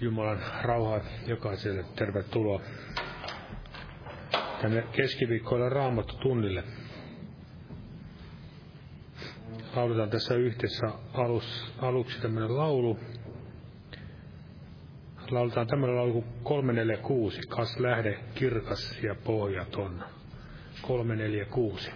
Jumalan rauhaa jokaiselle. Tervetuloa tänne keskiviikkoilla raamattu tunnille. Lauletaan tässä yhteensä alus, aluksi tämmöinen laulu. Lauletaan tämmöinen laulu kuin 346, kas lähde kirkas ja pohjaton. 346.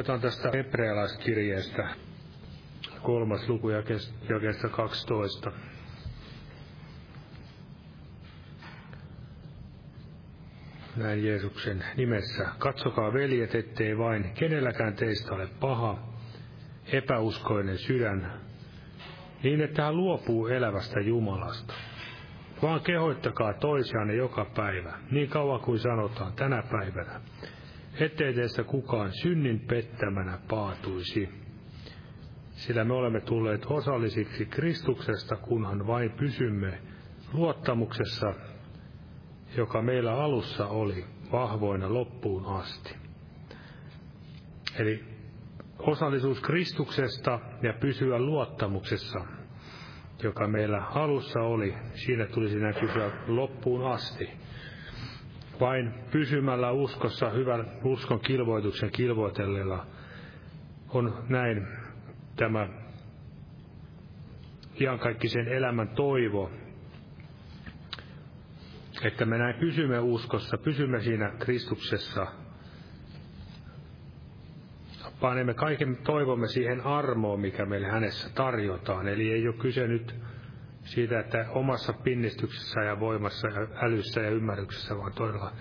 Luetaan tästä hebrealaiskirjeestä kolmas luku jakeessa 12. Näin Jeesuksen nimessä. Katsokaa veljet, ettei vain kenelläkään teistä ole paha, epäuskoinen sydän, niin että hän luopuu elävästä Jumalasta. Vaan kehoittakaa toisianne joka päivä, niin kauan kuin sanotaan tänä päivänä, ettei teistä kukaan synnin pettämänä paatuisi. Sillä me olemme tulleet osallisiksi Kristuksesta, kunhan vain pysymme luottamuksessa, joka meillä alussa oli vahvoina loppuun asti. Eli osallisuus Kristuksesta ja pysyä luottamuksessa, joka meillä alussa oli, siinä tulisi näkyä loppuun asti. Vain pysymällä uskossa hyvän uskon kilvoituksen kilvoitellella on näin tämä iankaikkisen elämän toivo, että me näin pysymme uskossa, pysymme siinä Kristuksessa, panemme kaiken toivomme siihen armoon, mikä meille hänessä tarjotaan. Eli ei ole kyse nyt siitä, että omassa pinnistyksessä ja voimassa ja älyssä ja ymmärryksessä, vaan todella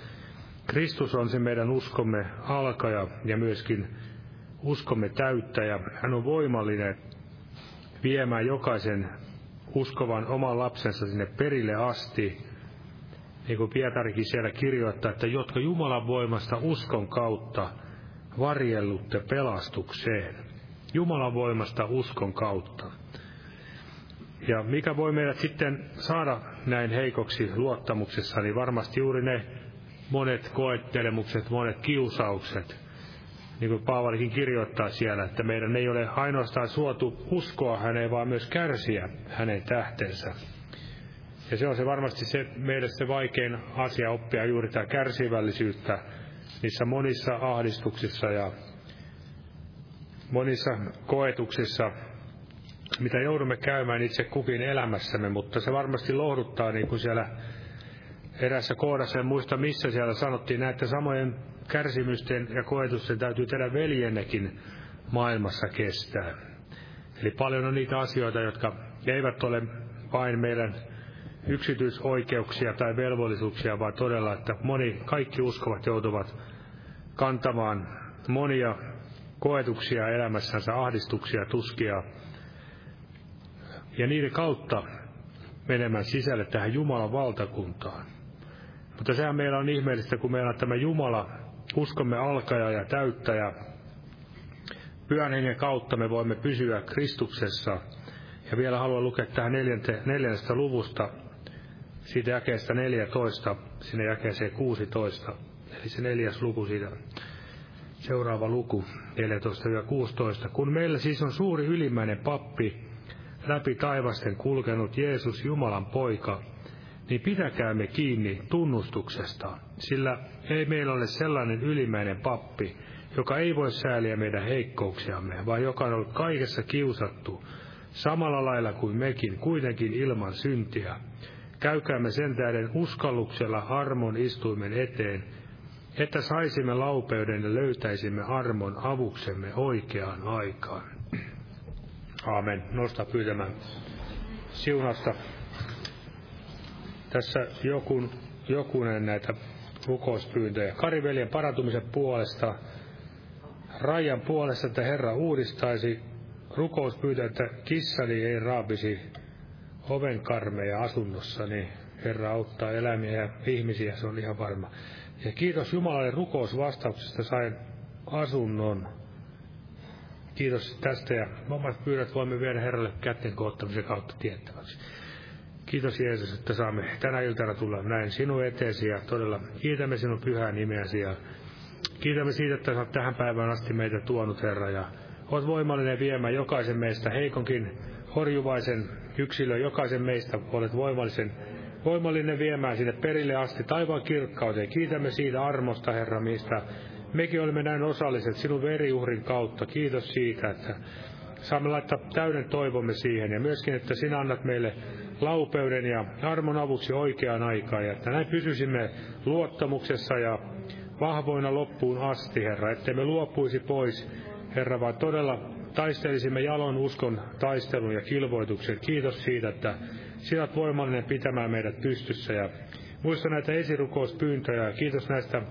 Kristus on se meidän uskomme alkaja ja myöskin uskomme täyttäjä. Hän on voimallinen viemään jokaisen uskovan oman lapsensa sinne perille asti. Niin kuin Pietarikin siellä kirjoittaa, että jotka Jumalan voimasta uskon kautta varjellutte pelastukseen. Jumalan voimasta uskon kautta. Ja mikä voi meidät sitten saada näin heikoksi luottamuksessa, niin varmasti juuri ne monet koettelemukset, monet kiusaukset, niin kuin Paavalikin kirjoittaa siellä, että meidän ei ole ainoastaan suotu uskoa häneen, vaan myös kärsiä hänen tähtensä. Ja se on se varmasti se meille se vaikein asia oppia juuri tämä kärsivällisyyttä niissä monissa ahdistuksissa ja monissa koetuksissa, mitä joudumme käymään itse kukin elämässämme, mutta se varmasti lohduttaa, niin kuin siellä erässä kohdassa, en muista missä siellä sanottiin, näitä samojen kärsimysten ja koetusten täytyy tehdä veljennekin maailmassa kestää. Eli paljon on niitä asioita, jotka eivät ole vain meidän yksityisoikeuksia tai velvollisuuksia, vaan todella, että moni, kaikki uskovat joutuvat kantamaan monia koetuksia elämässänsä, ahdistuksia, tuskia, ja niiden kautta menemään sisälle tähän Jumalan valtakuntaan. Mutta sehän meillä on ihmeellistä, kun meillä on tämä Jumala, uskomme alkaja ja täyttäjä. Pyhän hengen kautta me voimme pysyä Kristuksessa. Ja vielä haluan lukea tähän neljänte, neljännestä luvusta, siitä jakeesta 14, sinne jakeeseen 16. Eli se neljäs luku siitä. Seuraava luku, 14-16. Kun meillä siis on suuri ylimmäinen pappi, läpi taivasten kulkenut Jeesus Jumalan poika, niin pitäkäämme kiinni tunnustuksesta, sillä ei meillä ole sellainen ylimmäinen pappi, joka ei voi sääliä meidän heikkouksiamme, vaan joka on ollut kaikessa kiusattu, samalla lailla kuin mekin, kuitenkin ilman syntiä. Käykäämme sen tähden uskalluksella armon istuimen eteen, että saisimme laupeuden ja löytäisimme armon avuksemme oikeaan aikaan. Aamen. Nosta pyytämään siunasta. Tässä jokun, jokunen näitä rukouspyyntöjä. Kariveljen parantumisen puolesta, Rajan puolesta, että Herra uudistaisi rukouspyyntö, että kissani ei raapisi oven karmeja asunnossa, niin Herra auttaa eläimiä ja ihmisiä, se on ihan varma. Ja kiitos Jumalalle rukousvastauksesta, sain asunnon. Kiitos tästä ja omat pyydät voimme viedä Herralle kätten koottamisen kautta tiettäväksi. Kiitos Jeesus, että saamme tänä iltana tulla näin sinun eteesi ja todella kiitämme sinun pyhää nimeäsi ja kiitämme siitä, että olet tähän päivään asti meitä tuonut Herra ja olet voimallinen viemään jokaisen meistä heikonkin horjuvaisen yksilön, jokaisen meistä olet voimallisen voimallinen viemään sinne perille asti taivaan kirkkauteen. Kiitämme siitä armosta, Herra, mistä mekin olemme näin osalliset sinun veriuhrin kautta. Kiitos siitä, että saamme laittaa täyden toivomme siihen. Ja myöskin, että sinä annat meille laupeuden ja armon avuksi oikeaan aikaan. Ja että näin pysyisimme luottamuksessa ja vahvoina loppuun asti, Herra, ettei me luopuisi pois, Herra, vaan todella taistelisimme jalon uskon taistelun ja kilvoituksen. Kiitos siitä, että sinä olet voimallinen pitämään meidät pystyssä. Ja muista näitä esirukouspyyntöjä. Ja kiitos näistä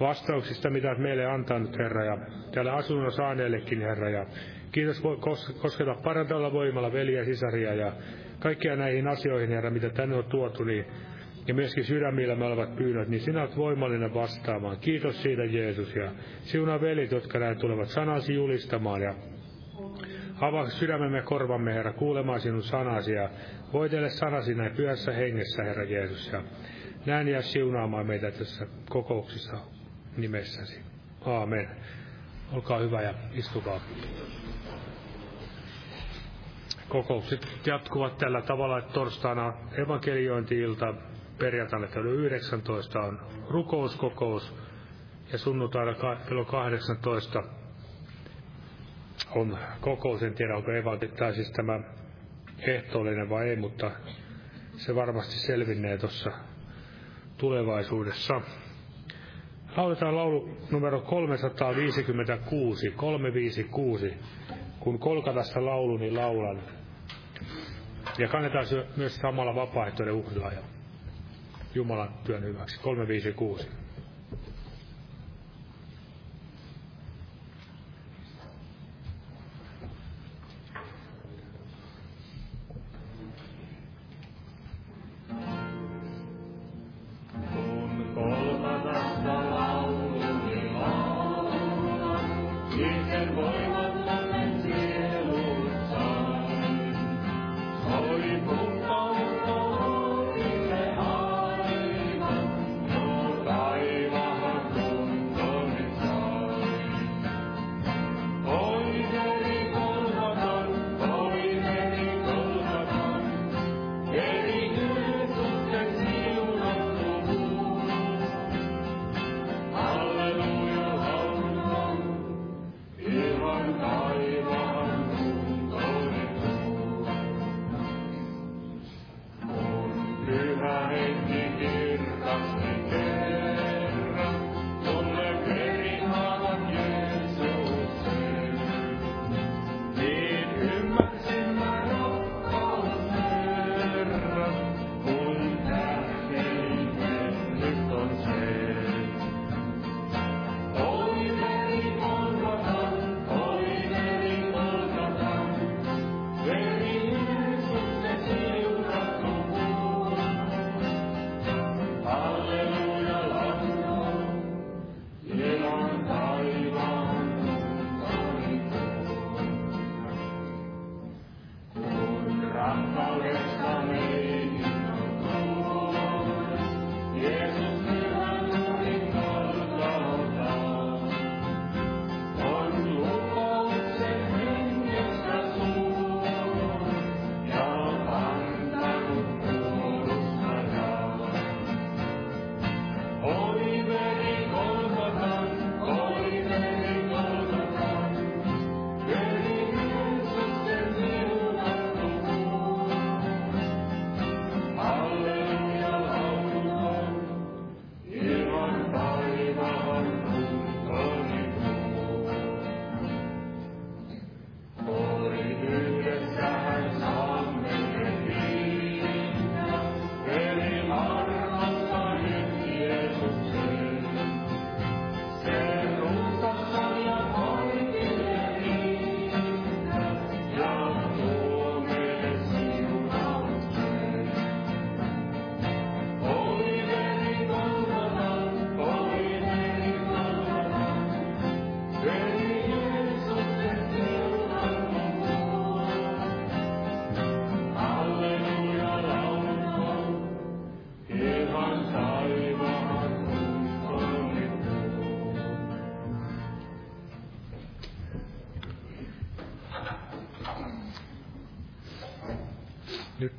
vastauksista, mitä olet meille antanut, Herra, ja tälle asunnon saaneellekin, Herra, ja kiitos kosketa parantavalla voimalla veliä ja sisaria ja kaikkia näihin asioihin, Herra, mitä tänne on tuotu, niin ja myöskin sydämillä me olevat pyynnöt, niin sinä olet voimallinen vastaamaan. Kiitos siitä, Jeesus, ja siunaa velit, jotka näin tulevat sanasi julistamaan, ja avaa sydämemme korvamme, Herra, kuulemaan sinun sanasi, ja voitele sanasi näin pyhässä hengessä, Herra Jeesus, ja näin ja siunaamaan meitä tässä kokouksissa nimessäsi. Aamen. Olkaa hyvä ja istukaa. Kokoukset jatkuvat tällä tavalla, että torstaina evankeliointi-ilta perjantaina kello 19 on rukouskokous ja sunnuntaina kello 18 on kokous, en tiedä onko tai siis tämä ehtoollinen vai ei, mutta se varmasti selvinnee tuossa tulevaisuudessa. Lauletaan laulu numero 356, 356. Kun kolkatassa laulu, niin laulan. Ja kannetaan myös samalla vapaaehtoinen uhrilla ja Jumalan työn hyväksi. 356.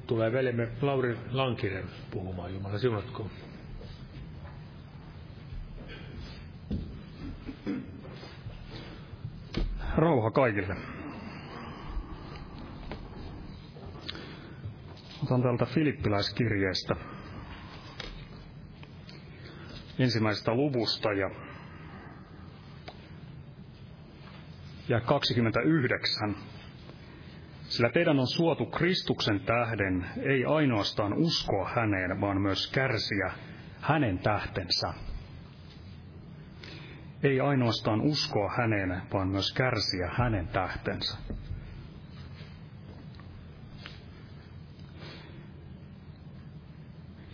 tulee veljemme Lauri Lankinen puhumaan. Jumala siunatkoon. Rauha kaikille. Otan täältä Filippiläiskirjeestä ensimmäisestä luvusta ja, ja 29 sillä teidän on suotu Kristuksen tähden ei ainoastaan uskoa häneen, vaan myös kärsiä hänen tähtensä. Ei ainoastaan uskoa häneen, vaan myös kärsiä hänen tähtensä.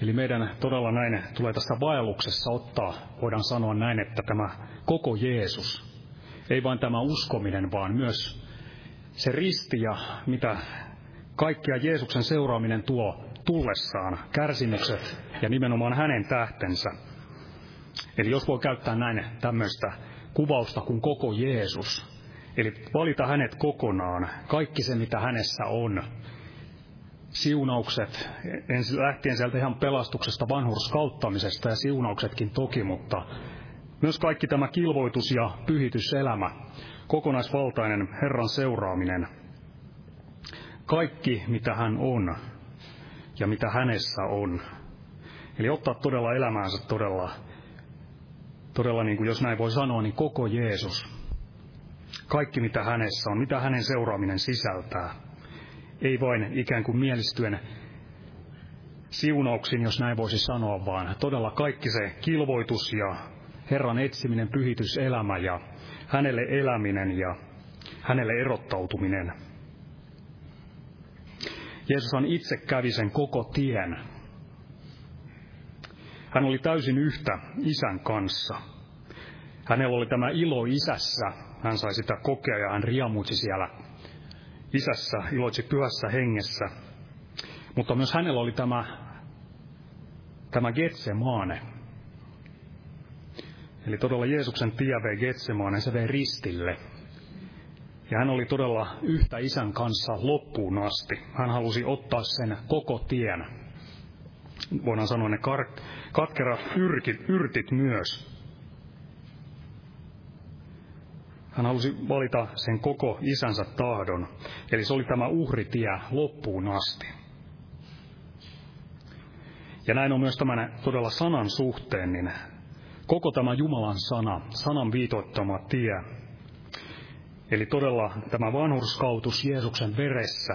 Eli meidän todella näin tulee tässä vaelluksessa ottaa, voidaan sanoa näin, että tämä koko Jeesus, ei vain tämä uskominen, vaan myös se risti ja mitä kaikkia Jeesuksen seuraaminen tuo tullessaan, kärsimykset ja nimenomaan hänen tähtensä. Eli jos voi käyttää näin tämmöistä kuvausta kuin koko Jeesus, eli valita hänet kokonaan, kaikki se mitä hänessä on, siunaukset, ensin lähtien sieltä ihan pelastuksesta, vanhurskauttamisesta ja siunauksetkin toki, mutta myös kaikki tämä kilvoitus ja pyhityselämä, kokonaisvaltainen Herran seuraaminen, kaikki mitä hän on ja mitä hänessä on. Eli ottaa todella elämäänsä todella, todella niin kuin jos näin voi sanoa, niin koko Jeesus. Kaikki mitä hänessä on, mitä hänen seuraaminen sisältää. Ei vain ikään kuin mielistyen siunauksin, jos näin voisi sanoa, vaan todella kaikki se kilvoitus ja Herran etsiminen, pyhityselämä ja hänelle eläminen ja hänelle erottautuminen. Jeesushan itse kävi sen koko tien. Hän oli täysin yhtä isän kanssa. Hänellä oli tämä ilo isässä. Hän sai sitä kokea ja hän riamuitsi siellä isässä, iloitsi pyhässä hengessä. Mutta myös hänellä oli tämä, tämä Getsemaane, Eli todella Jeesuksen tie vei Getsemaan se vei ristille. Ja hän oli todella yhtä isän kanssa loppuun asti. Hän halusi ottaa sen koko tien. Voidaan sanoa ne kar- katkerat yrkit, yrtit myös. Hän halusi valita sen koko isänsä tahdon. Eli se oli tämä uhritie loppuun asti. Ja näin on myös tämän todella sanan suhteen, niin koko tämä Jumalan sana, sanan viitoittama tie. Eli todella tämä vanhurskautus Jeesuksen veressä,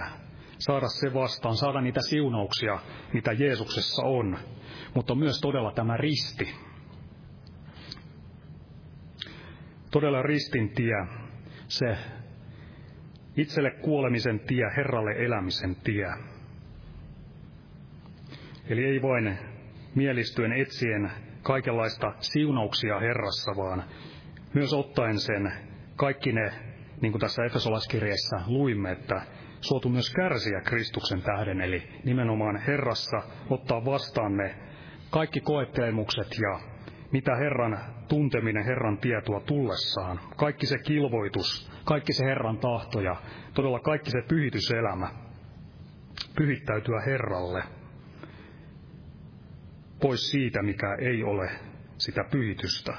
saada se vastaan, saada niitä siunauksia, mitä Jeesuksessa on, mutta myös todella tämä risti. Todella ristin tie, se itselle kuolemisen tie, Herralle elämisen tie. Eli ei vain mielistyen etsien kaikenlaista siunauksia Herrassa, vaan myös ottaen sen kaikki ne, niin kuin tässä Efesolaskirjeessä luimme, että suotu myös kärsiä Kristuksen tähden, eli nimenomaan Herrassa ottaa vastaan ne kaikki koettelemukset ja mitä Herran tunteminen, Herran tietoa tullessaan, kaikki se kilvoitus, kaikki se Herran tahto ja todella kaikki se pyhityselämä, pyhittäytyä Herralle – pois siitä, mikä ei ole sitä pyhitystä.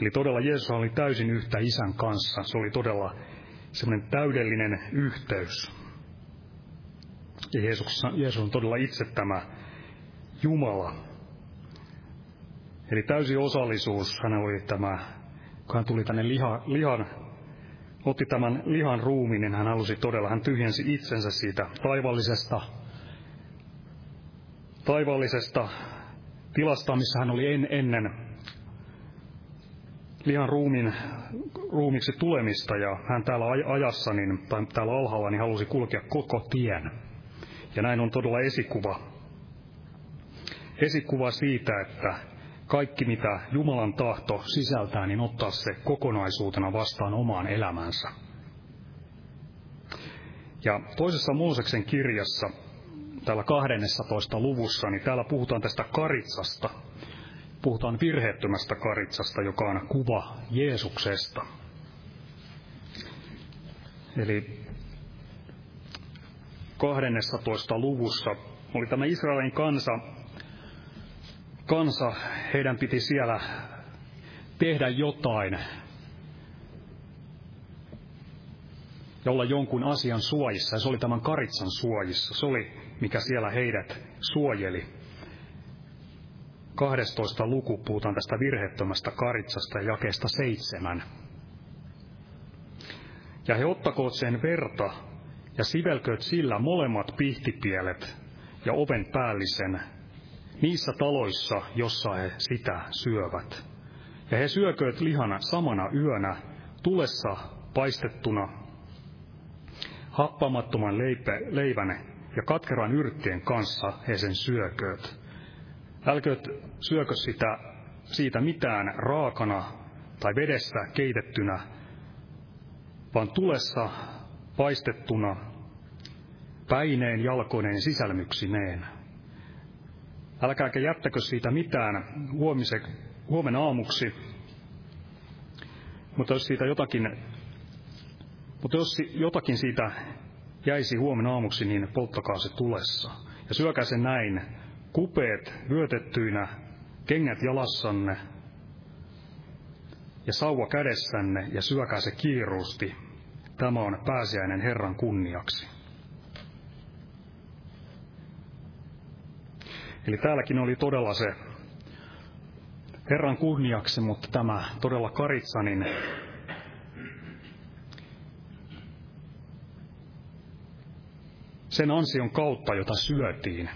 Eli todella Jeesus oli täysin yhtä isän kanssa. Se oli todella semmoinen täydellinen yhteys. Ja Jeesus, Jeesus on todella itse tämä Jumala. Eli täysi osallisuus, hän oli tämä, kun hän tuli tänne liha, lihan, otti tämän lihan ruumiin, niin hän halusi todella, hän tyhjensi itsensä siitä taivallisesta taivaallisesta tilasta, missä hän oli en, ennen lihan ruumin, ruumiksi tulemista ja hän täällä ajassa, niin, tai täällä alhaalla, niin halusi kulkea koko tien. Ja näin on todella esikuva. Esikuva siitä, että kaikki mitä Jumalan tahto sisältää, niin ottaa se kokonaisuutena vastaan omaan elämänsä. Ja toisessa Mooseksen kirjassa täällä 12 luvussa, niin täällä puhutaan tästä karitsasta. Puhutaan virheettömästä karitsasta, joka on kuva Jeesuksesta. Eli 12 luvussa oli tämä Israelin kansa, kansa, heidän piti siellä tehdä jotain ja olla jonkun asian suojissa, ja se oli tämän karitsan suojissa. Se oli mikä siellä heidät suojeli. 12 luku puhutaan tästä virheettömästä karitsasta ja jakeesta seitsemän. Ja he ottakoot sen verta ja sivelkööt sillä molemmat pihtipielet ja oven päällisen niissä taloissa, jossa he sitä syövät. Ja he syökööt lihana samana yönä tulessa paistettuna happamattoman leipe, leivän ja katkeran yrttien kanssa he sen syökööt. Älkööt syökö sitä, siitä mitään raakana tai vedessä keitettynä, vaan tulessa paistettuna päineen, jalkoineen sisälmyksineen. Älkääkä jättäkö siitä mitään huomise, huomenna aamuksi, mutta jos siitä jotakin Mutta jos jotakin siitä jäisi huomenna aamuksi, niin polttakaa se tulessa. Ja syökää se näin, kupeet vyötettyinä, kengät jalassanne ja sauva kädessänne ja syökää se kiiruusti. Tämä on pääsiäinen Herran kunniaksi. Eli täälläkin oli todella se Herran kunniaksi, mutta tämä todella Karitsanin sen ansion kautta, jota syötiin,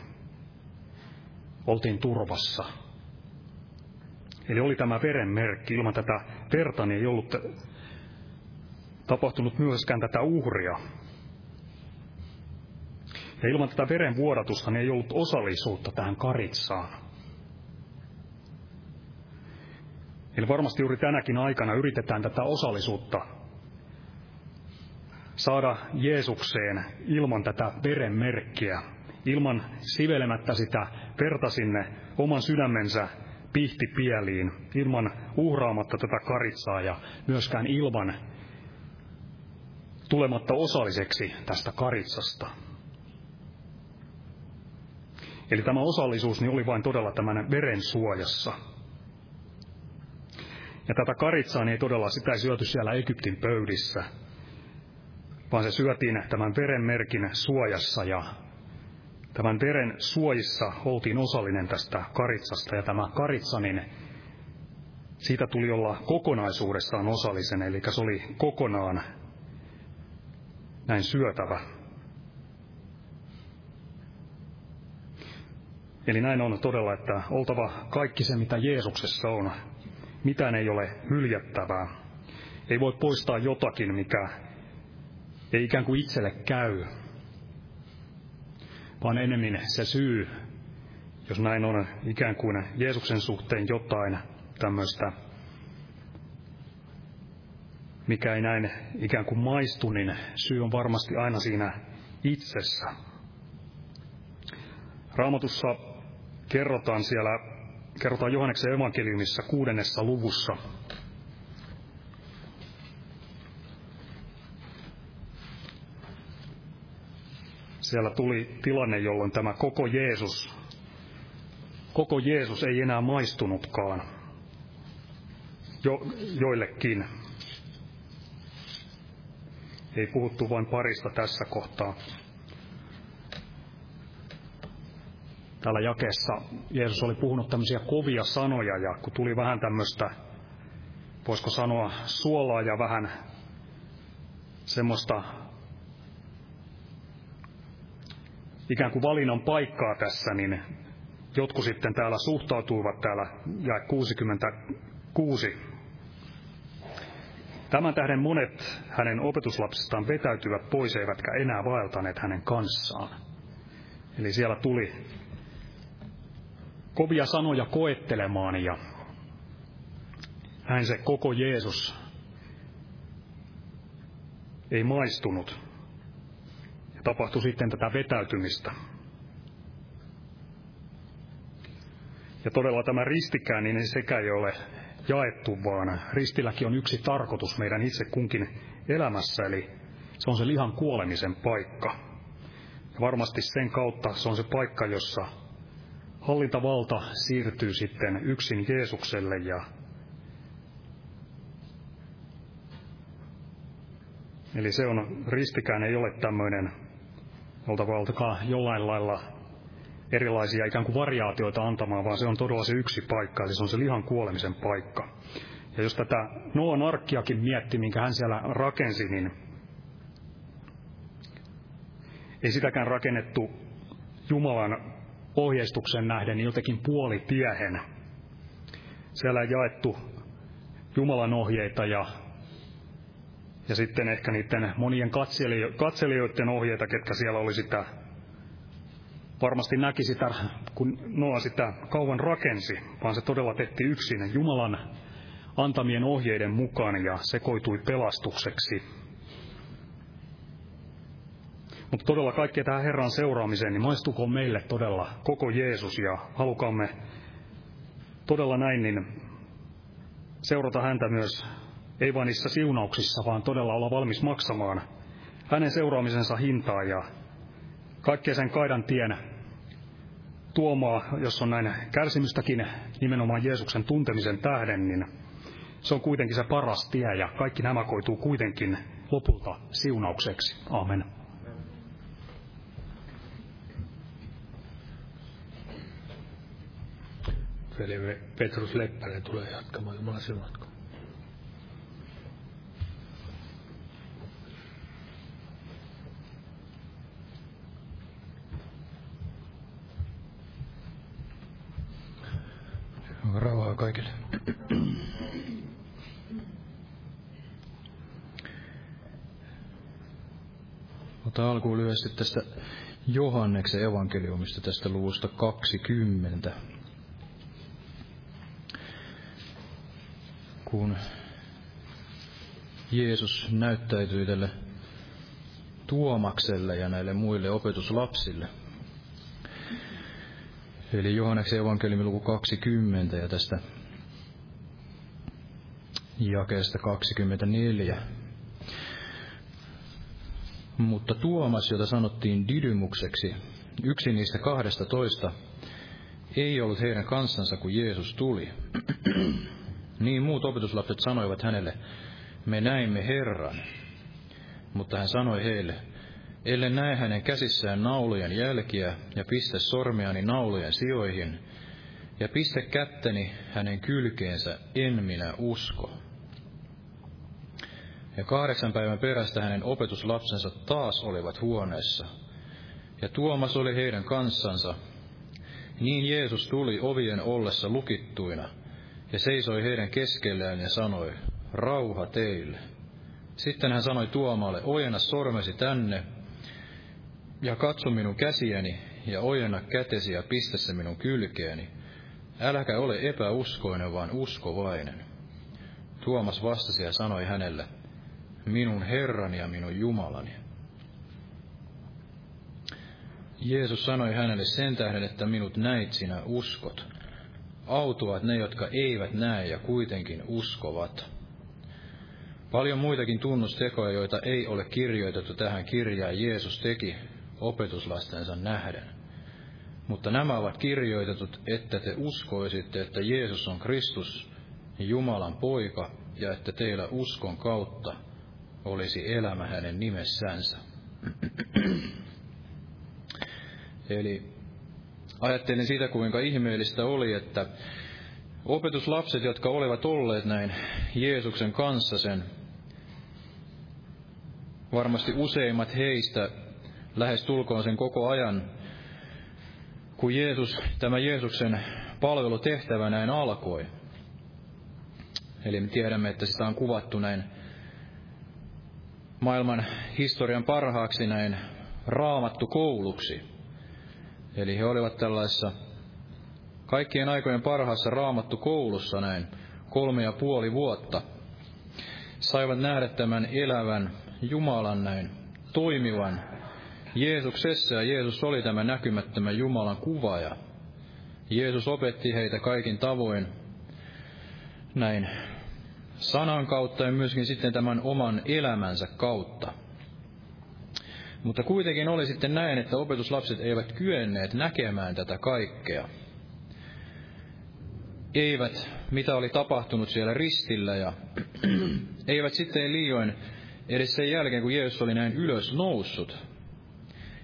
oltiin turvassa. Eli oli tämä verenmerkki. Ilman tätä verta niin ei ollut tapahtunut myöskään tätä uhria. Ja ilman tätä verenvuodatusta niin ei ollut osallisuutta tähän karitsaan. Eli varmasti juuri tänäkin aikana yritetään tätä osallisuutta saada Jeesukseen ilman tätä verenmerkkiä, ilman sivelemättä sitä verta sinne oman sydämensä pihtipieliin, ilman uhraamatta tätä karitsaa ja myöskään ilman tulematta osalliseksi tästä karitsasta. Eli tämä osallisuus niin oli vain todella tämän veren suojassa. Ja tätä karitsaa niin ei todella, sitä ei syöty siellä Egyptin pöydissä, vaan se syötiin tämän verenmerkin suojassa ja tämän veren suojissa oltiin osallinen tästä karitsasta ja tämä karitsa, niin siitä tuli olla kokonaisuudessaan osallisen, eli se oli kokonaan näin syötävä. Eli näin on todella, että oltava kaikki se, mitä Jeesuksessa on. Mitään ei ole hyljättävää. Ei voi poistaa jotakin, mikä ei ikään kuin itselle käy, vaan enemmän se syy, jos näin on ikään kuin Jeesuksen suhteen jotain tämmöistä, mikä ei näin ikään kuin maistu, niin syy on varmasti aina siinä itsessä. Raamatussa kerrotaan siellä, kerrotaan Johanneksen evankeliumissa kuudennessa luvussa, siellä tuli tilanne, jolloin tämä koko Jeesus, koko Jeesus ei enää maistunutkaan jo, joillekin. Ei puhuttu vain parista tässä kohtaa. Täällä jakeessa Jeesus oli puhunut tämmöisiä kovia sanoja ja kun tuli vähän tämmöistä, voisiko sanoa suolaa ja vähän semmoista ikään kuin valinnan paikkaa tässä, niin jotkut sitten täällä suhtautuivat täällä ja 66. Tämän tähden monet hänen opetuslapsistaan vetäytyvät pois, eivätkä enää vaeltaneet hänen kanssaan. Eli siellä tuli kovia sanoja koettelemaan ja näin se koko Jeesus ei maistunut tapahtui sitten tätä vetäytymistä. Ja todella tämä ristikään, niin sekä ei ole jaettu, vaan ristilläkin on yksi tarkoitus meidän itse kunkin elämässä, eli se on se lihan kuolemisen paikka. Ja varmasti sen kautta se on se paikka, jossa hallintavalta siirtyy sitten yksin Jeesukselle ja Eli se on, ristikään ei ole tämmöinen oltava oltakaa jollain lailla erilaisia ikään kuin variaatioita antamaan, vaan se on todella se yksi paikka, eli se on se lihan kuolemisen paikka. Ja jos tätä Noan arkkiakin mietti, minkä hän siellä rakensi, niin ei sitäkään rakennettu Jumalan ohjeistuksen nähden jotenkin puolitiehen. Siellä ei jaettu Jumalan ohjeita ja ja sitten ehkä niiden monien katselijoiden ohjeita, ketkä siellä oli sitä, varmasti näki sitä, kun Noa sitä kauan rakensi, vaan se todella tehtiin yksin Jumalan antamien ohjeiden mukaan ja sekoitui pelastukseksi. Mutta todella kaikkea tähän Herran seuraamiseen, niin maistuko meille todella koko Jeesus ja halukaamme todella näin, niin seurata häntä myös ei vain niissä siunauksissa, vaan todella olla valmis maksamaan hänen seuraamisensa hintaa ja kaikkea sen kaidan tien tuomaa, jos on näin kärsimystäkin nimenomaan Jeesuksen tuntemisen tähden, niin se on kuitenkin se paras tie ja kaikki nämä koituu kuitenkin lopulta siunaukseksi. Amen. Velimme Petrus Leppänen tulee jatkamaan Jumalan siunatko. Rauhaa kaikille. Ota alkuun lyhyesti tästä Johanneksen evankeliumista tästä luvusta 20. Kun Jeesus näyttäytyi tälle Tuomakselle ja näille muille opetuslapsille. Eli Johanneksen evankeliumi luku 20 ja tästä jakeesta 24. Mutta Tuomas, jota sanottiin Didymukseksi, yksi niistä kahdesta toista, ei ollut heidän kanssansa, kun Jeesus tuli. niin muut opetuslapset sanoivat hänelle, me näimme Herran. Mutta hän sanoi heille, ellei näe hänen käsissään naulujen jälkiä ja pistä sormeani naulujen sijoihin, ja pistä kättäni hänen kylkeensä, en minä usko. Ja kahdeksan päivän perästä hänen opetuslapsensa taas olivat huoneessa. Ja Tuomas oli heidän kanssansa. Niin Jeesus tuli ovien ollessa lukittuina, ja seisoi heidän keskellään ja sanoi, rauha teille. Sitten hän sanoi Tuomalle, ojenna sormesi tänne, ja katso minun käsiäni, ja ojenna kätesi ja pistä se minun kylkeeni. Äläkä ole epäuskoinen, vaan uskovainen. Tuomas vastasi ja sanoi hänelle, minun Herrani ja minun Jumalani. Jeesus sanoi hänelle sen tähden, että minut näit sinä uskot. Autuvat ne, jotka eivät näe ja kuitenkin uskovat. Paljon muitakin tunnustekoja, joita ei ole kirjoitettu tähän kirjaan, Jeesus teki opetuslastensa nähden. Mutta nämä ovat kirjoitetut, että te uskoisitte, että Jeesus on Kristus, Jumalan poika, ja että teillä uskon kautta olisi elämä hänen nimessänsä. Eli ajattelin sitä, kuinka ihmeellistä oli, että opetuslapset, jotka olivat olleet näin Jeesuksen kanssa sen, varmasti useimmat heistä lähes tulkoon sen koko ajan, kun Jeesus, tämä Jeesuksen palvelutehtävä näin alkoi. Eli me tiedämme, että sitä on kuvattu näin maailman historian parhaaksi näin raamattu kouluksi. Eli he olivat tällaisessa kaikkien aikojen parhaassa raamattu koulussa näin kolme ja puoli vuotta. Saivat nähdä tämän elävän Jumalan näin toimivan Jeesuksessa ja Jeesus oli tämä näkymättömän Jumalan kuva ja Jeesus opetti heitä kaikin tavoin näin sanan kautta ja myöskin sitten tämän oman elämänsä kautta. Mutta kuitenkin oli sitten näin, että opetuslapset eivät kyenneet näkemään tätä kaikkea. Eivät, mitä oli tapahtunut siellä ristillä ja eivät sitten liioin edes sen jälkeen, kun Jeesus oli näin ylös noussut,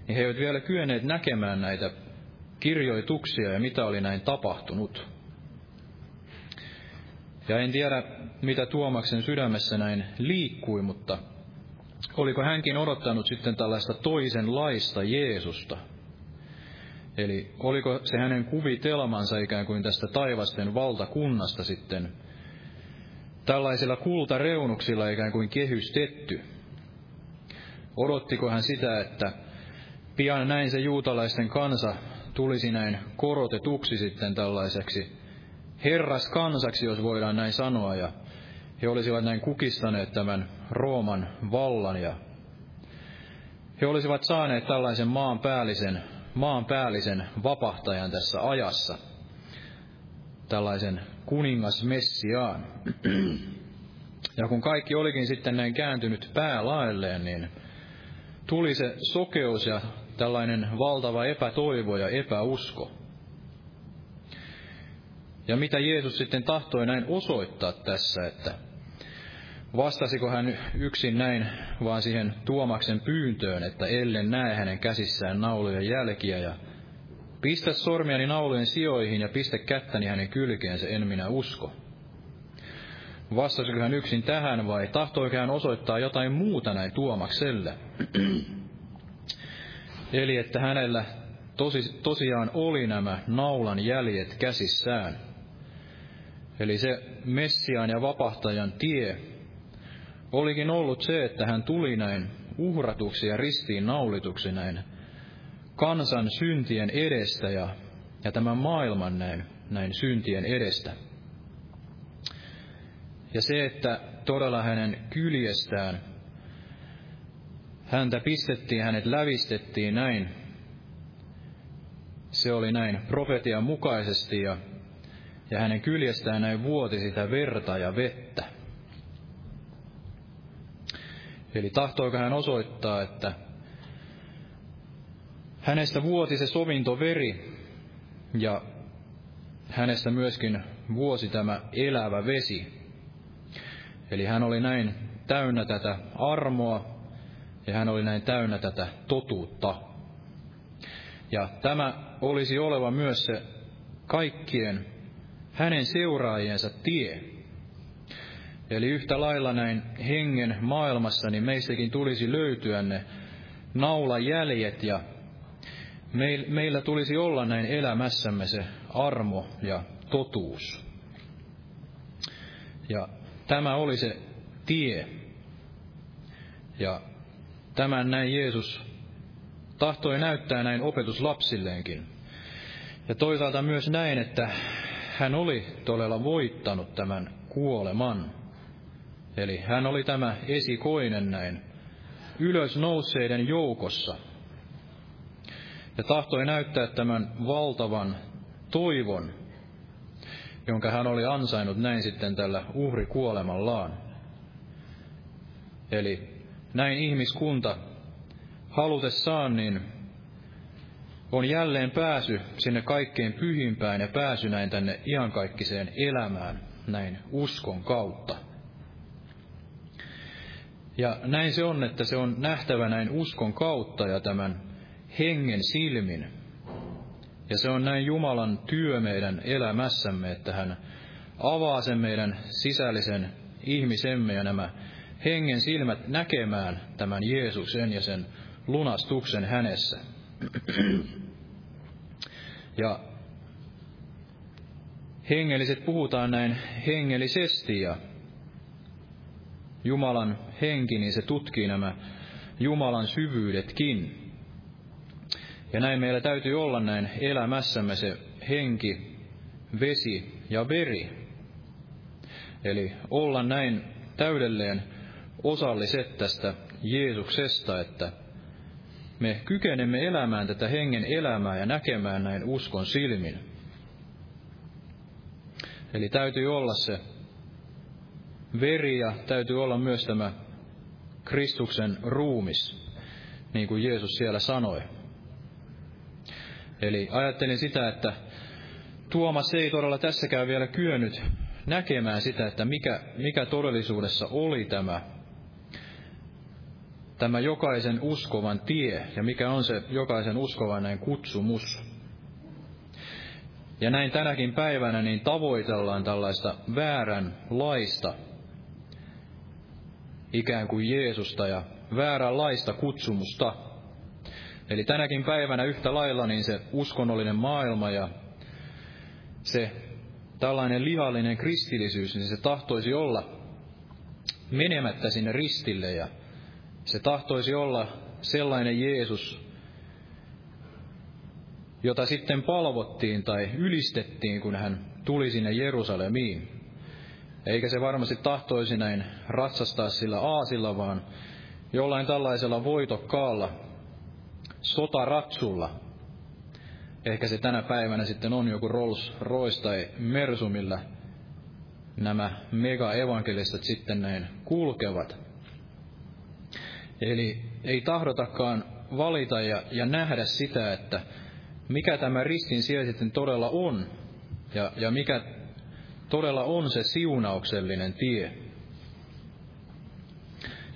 niin he eivät vielä kyenneet näkemään näitä kirjoituksia ja mitä oli näin tapahtunut. Ja en tiedä, mitä Tuomaksen sydämessä näin liikkui, mutta oliko hänkin odottanut sitten tällaista toisenlaista Jeesusta? Eli oliko se hänen kuvitelmansa ikään kuin tästä taivasten valtakunnasta sitten tällaisilla kultareunuksilla ikään kuin kehystetty? Odottiko hän sitä, että pian näin se juutalaisten kansa tulisi näin korotetuksi sitten tällaiseksi herras kansaksi, jos voidaan näin sanoa, ja he olisivat näin kukistaneet tämän Rooman vallan, ja he olisivat saaneet tällaisen maanpäällisen, maanpäällisen vapahtajan tässä ajassa, tällaisen kuningas Messiaan. Ja kun kaikki olikin sitten näin kääntynyt päälaelleen, niin tuli se sokeus ja tällainen valtava epätoivo ja epäusko. Ja mitä Jeesus sitten tahtoi näin osoittaa tässä, että vastasiko hän yksin näin vaan siihen Tuomaksen pyyntöön, että ellen näe hänen käsissään naulujen jälkiä ja pistä sormiani naulujen sijoihin ja pistä kättäni hänen kylkeensä, en minä usko. Vastasiko hän yksin tähän vai tahtoiko hän osoittaa jotain muuta näin Tuomakselle? Eli että hänellä tosi, tosiaan oli nämä naulan jäljet käsissään. Eli se Messiaan ja vapahtajan tie olikin ollut se, että hän tuli näin uhratuksi ja ristiin naulituksi näin kansan syntien edestä ja, ja tämän maailman näin, näin syntien edestä. Ja se, että todella hänen kyljestään häntä pistettiin, hänet lävistettiin näin, se oli näin profetian mukaisesti ja, ja hänen kyljestään näin vuoti sitä verta ja vettä. Eli tahtoiko hän osoittaa, että hänestä vuoti se sovintoveri ja hänestä myöskin vuosi tämä elävä vesi. Eli hän oli näin täynnä tätä armoa ja hän oli näin täynnä tätä totuutta. Ja tämä olisi oleva myös se kaikkien hänen seuraajiensa tie. Eli yhtä lailla näin hengen maailmassa, niin meistäkin tulisi löytyä ne naulajäljet ja meillä tulisi olla näin elämässämme se armo ja totuus. Ja tämä oli se tie. Ja tämän näin Jeesus tahtoi näyttää näin opetuslapsilleenkin. Ja toisaalta myös näin, että hän oli todella voittanut tämän kuoleman. Eli hän oli tämä esikoinen näin ylös nousseiden joukossa. Ja tahtoi näyttää tämän valtavan toivon, jonka hän oli ansainnut näin sitten tällä uhrikuolemallaan. Eli näin ihmiskunta halutessaan niin on jälleen pääsy sinne kaikkein pyhimpään ja pääsy näin tänne iankaikkiseen elämään näin uskon kautta. Ja näin se on, että se on nähtävä näin uskon kautta ja tämän hengen silmin. Ja se on näin Jumalan työ meidän elämässämme, että hän avaa sen meidän sisällisen ihmisemme ja nämä hengen silmät näkemään tämän Jeesuksen ja sen lunastuksen hänessä. Ja hengelliset puhutaan näin hengellisesti ja Jumalan henki, niin se tutkii nämä Jumalan syvyydetkin. Ja näin meillä täytyy olla näin elämässämme se henki, vesi ja veri. Eli olla näin täydelleen osalliset tästä Jeesuksesta, että me kykenemme elämään tätä hengen elämää ja näkemään näin uskon silmin. Eli täytyy olla se veri ja täytyy olla myös tämä Kristuksen ruumis, niin kuin Jeesus siellä sanoi. Eli ajattelin sitä, että Tuomas ei todella tässäkään vielä kyennyt näkemään sitä, että mikä, mikä todellisuudessa oli tämä, tämä jokaisen uskovan tie ja mikä on se jokaisen uskovan näin kutsumus. Ja näin tänäkin päivänä niin tavoitellaan tällaista väärän laista ikään kuin Jeesusta ja vääränlaista kutsumusta. Eli tänäkin päivänä yhtä lailla niin se uskonnollinen maailma ja se tällainen lihallinen kristillisyys, niin se tahtoisi olla menemättä sinne ristille ja se tahtoisi olla sellainen Jeesus, jota sitten palvottiin tai ylistettiin, kun hän tuli sinne Jerusalemiin. Eikä se varmasti tahtoisi näin ratsastaa sillä aasilla, vaan jollain tällaisella voitokkaalla sotaratsulla. Ehkä se tänä päivänä sitten on joku Rolls Royce tai Mersu, millä nämä mega-evankelistat sitten näin kulkevat. Eli ei tahdotakaan valita ja, ja nähdä sitä, että mikä tämä ristin siellä sitten todella on, ja, ja mikä todella on se siunauksellinen tie.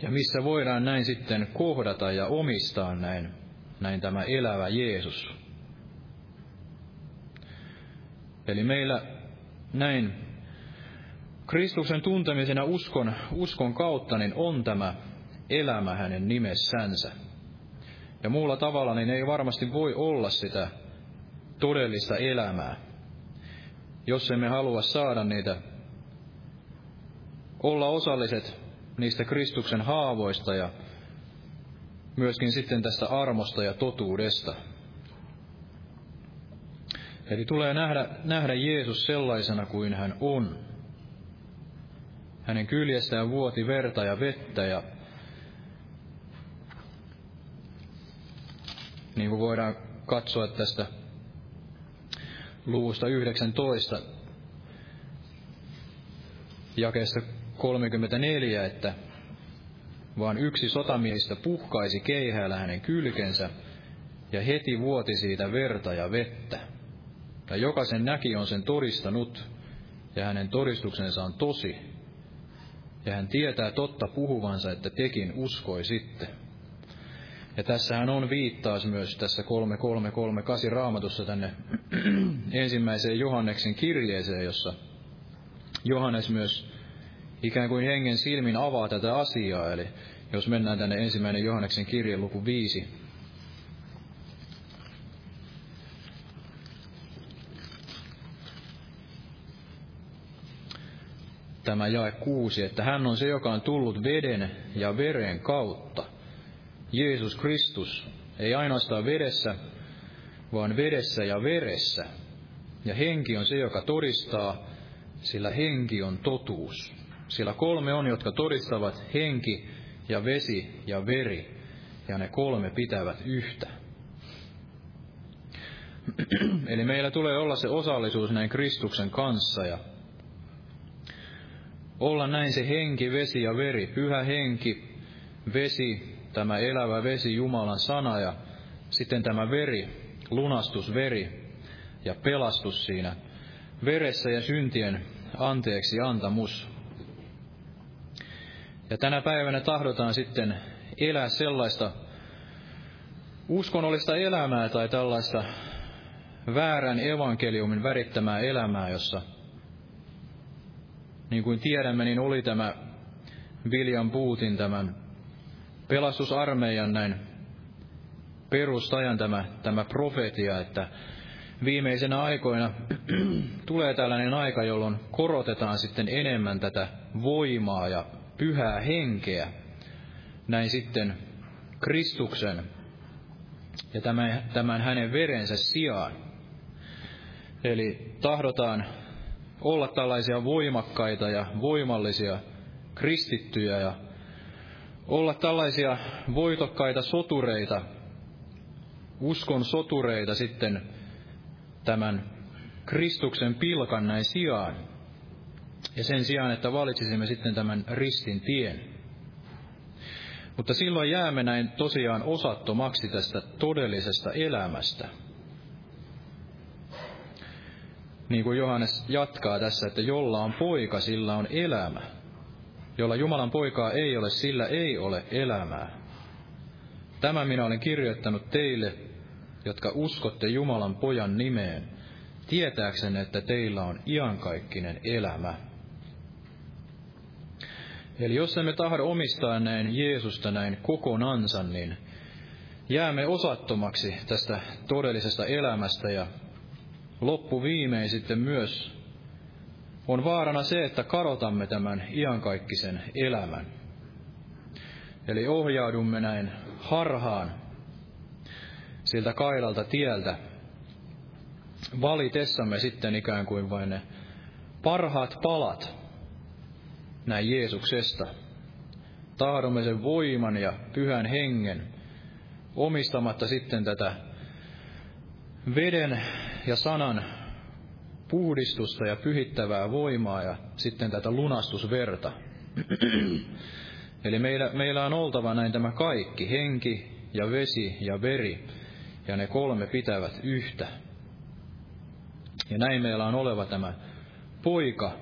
Ja missä voidaan näin sitten kohdata ja omistaa näin, näin tämä elävä Jeesus. Eli meillä näin Kristuksen tuntemisen ja uskon, uskon kautta niin on tämä elämä hänen nimessänsä. Ja muulla tavalla niin ei varmasti voi olla sitä todellista elämää, jos emme halua saada niitä, olla osalliset niistä Kristuksen haavoista ja myöskin sitten tästä armosta ja totuudesta. Eli tulee nähdä, nähdä Jeesus sellaisena kuin hän on. Hänen kyljestään vuoti verta ja vettä ja niin kuin voidaan katsoa tästä luvusta 19, jakeessa 34, että vaan yksi sotamiehistä puhkaisi keihäällä hänen kylkensä, ja heti vuoti siitä verta ja vettä. Ja jokaisen näki on sen todistanut, ja hänen todistuksensa on tosi. Ja hän tietää totta puhuvansa, että tekin uskoi sitten. Ja tässähän on viittaus myös tässä 3338 raamatussa tänne ensimmäiseen Johanneksen kirjeeseen, jossa Johannes myös ikään kuin hengen silmin avaa tätä asiaa. Eli jos mennään tänne ensimmäinen Johanneksen kirje luku 5, tämä jae kuusi, että hän on se, joka on tullut veden ja veren kautta. Jeesus Kristus, ei ainoastaan vedessä, vaan vedessä ja veressä. Ja henki on se, joka todistaa, sillä henki on totuus. Sillä kolme on, jotka todistavat henki ja vesi ja veri, ja ne kolme pitävät yhtä. Eli meillä tulee olla se osallisuus näin Kristuksen kanssa ja olla näin se henki, vesi ja veri, pyhä henki, vesi, tämä elävä vesi, Jumalan sana ja sitten tämä veri, lunastusveri ja pelastus siinä veressä ja syntien anteeksi antamus. Ja tänä päivänä tahdotaan sitten elää sellaista uskonnollista elämää tai tällaista väärän evankeliumin värittämää elämää, jossa niin kuin tiedämme, niin oli tämä William Bootin tämän pelastusarmeijan näin perustajan tämä, tämä profetia, että viimeisenä aikoina tulee tällainen aika, jolloin korotetaan sitten enemmän tätä voimaa ja pyhää henkeä, näin sitten Kristuksen ja tämän, tämän hänen verensä sijaan. Eli tahdotaan olla tällaisia voimakkaita ja voimallisia kristittyjä ja olla tällaisia voitokkaita sotureita, uskon sotureita sitten tämän Kristuksen pilkan näin sijaan. Ja sen sijaan, että valitsisimme sitten tämän ristin tien. Mutta silloin jäämme näin tosiaan osattomaksi tästä todellisesta elämästä. Niin kuin Johannes jatkaa tässä, että jolla on poika, sillä on elämä. Jolla Jumalan poikaa ei ole, sillä ei ole elämää. Tämä minä olen kirjoittanut teille, jotka uskotte Jumalan pojan nimeen, tietääksenne, että teillä on iankaikkinen elämä. Eli jos emme tahdo omistaa näin Jeesusta näin kokonansa, niin jäämme osattomaksi tästä todellisesta elämästä ja loppuviimein sitten myös on vaarana se, että karotamme tämän iankaikkisen elämän. Eli ohjaudumme näin harhaan siltä kailalta tieltä, valitessamme sitten ikään kuin vain ne parhaat palat näin Jeesuksesta. Tahdomme sen voiman ja pyhän hengen, omistamatta sitten tätä veden ja sanan puhdistusta ja pyhittävää voimaa ja sitten tätä lunastusverta. Eli meillä, meillä on oltava näin tämä kaikki, henki ja vesi ja veri, ja ne kolme pitävät yhtä. Ja näin meillä on oleva tämä poika,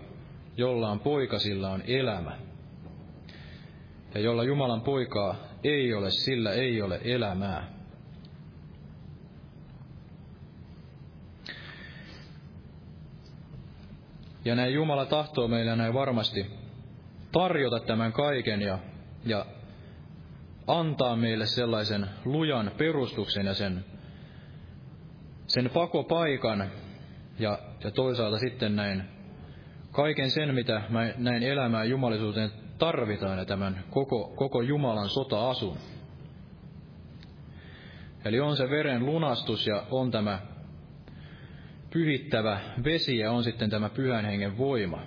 jolla on poika, sillä on elämä. Ja jolla Jumalan poikaa ei ole, sillä ei ole elämää. Ja näin Jumala tahtoo meille näin varmasti tarjota tämän kaiken ja, ja antaa meille sellaisen lujan perustuksen ja sen, sen pakopaikan ja, ja toisaalta sitten näin kaiken sen, mitä mä näin elämään jumalisuuteen tarvitaan ja tämän koko, koko Jumalan sota-asun. Eli on se veren lunastus ja on tämä pyhittävä vesi ja on sitten tämä pyhän hengen voima.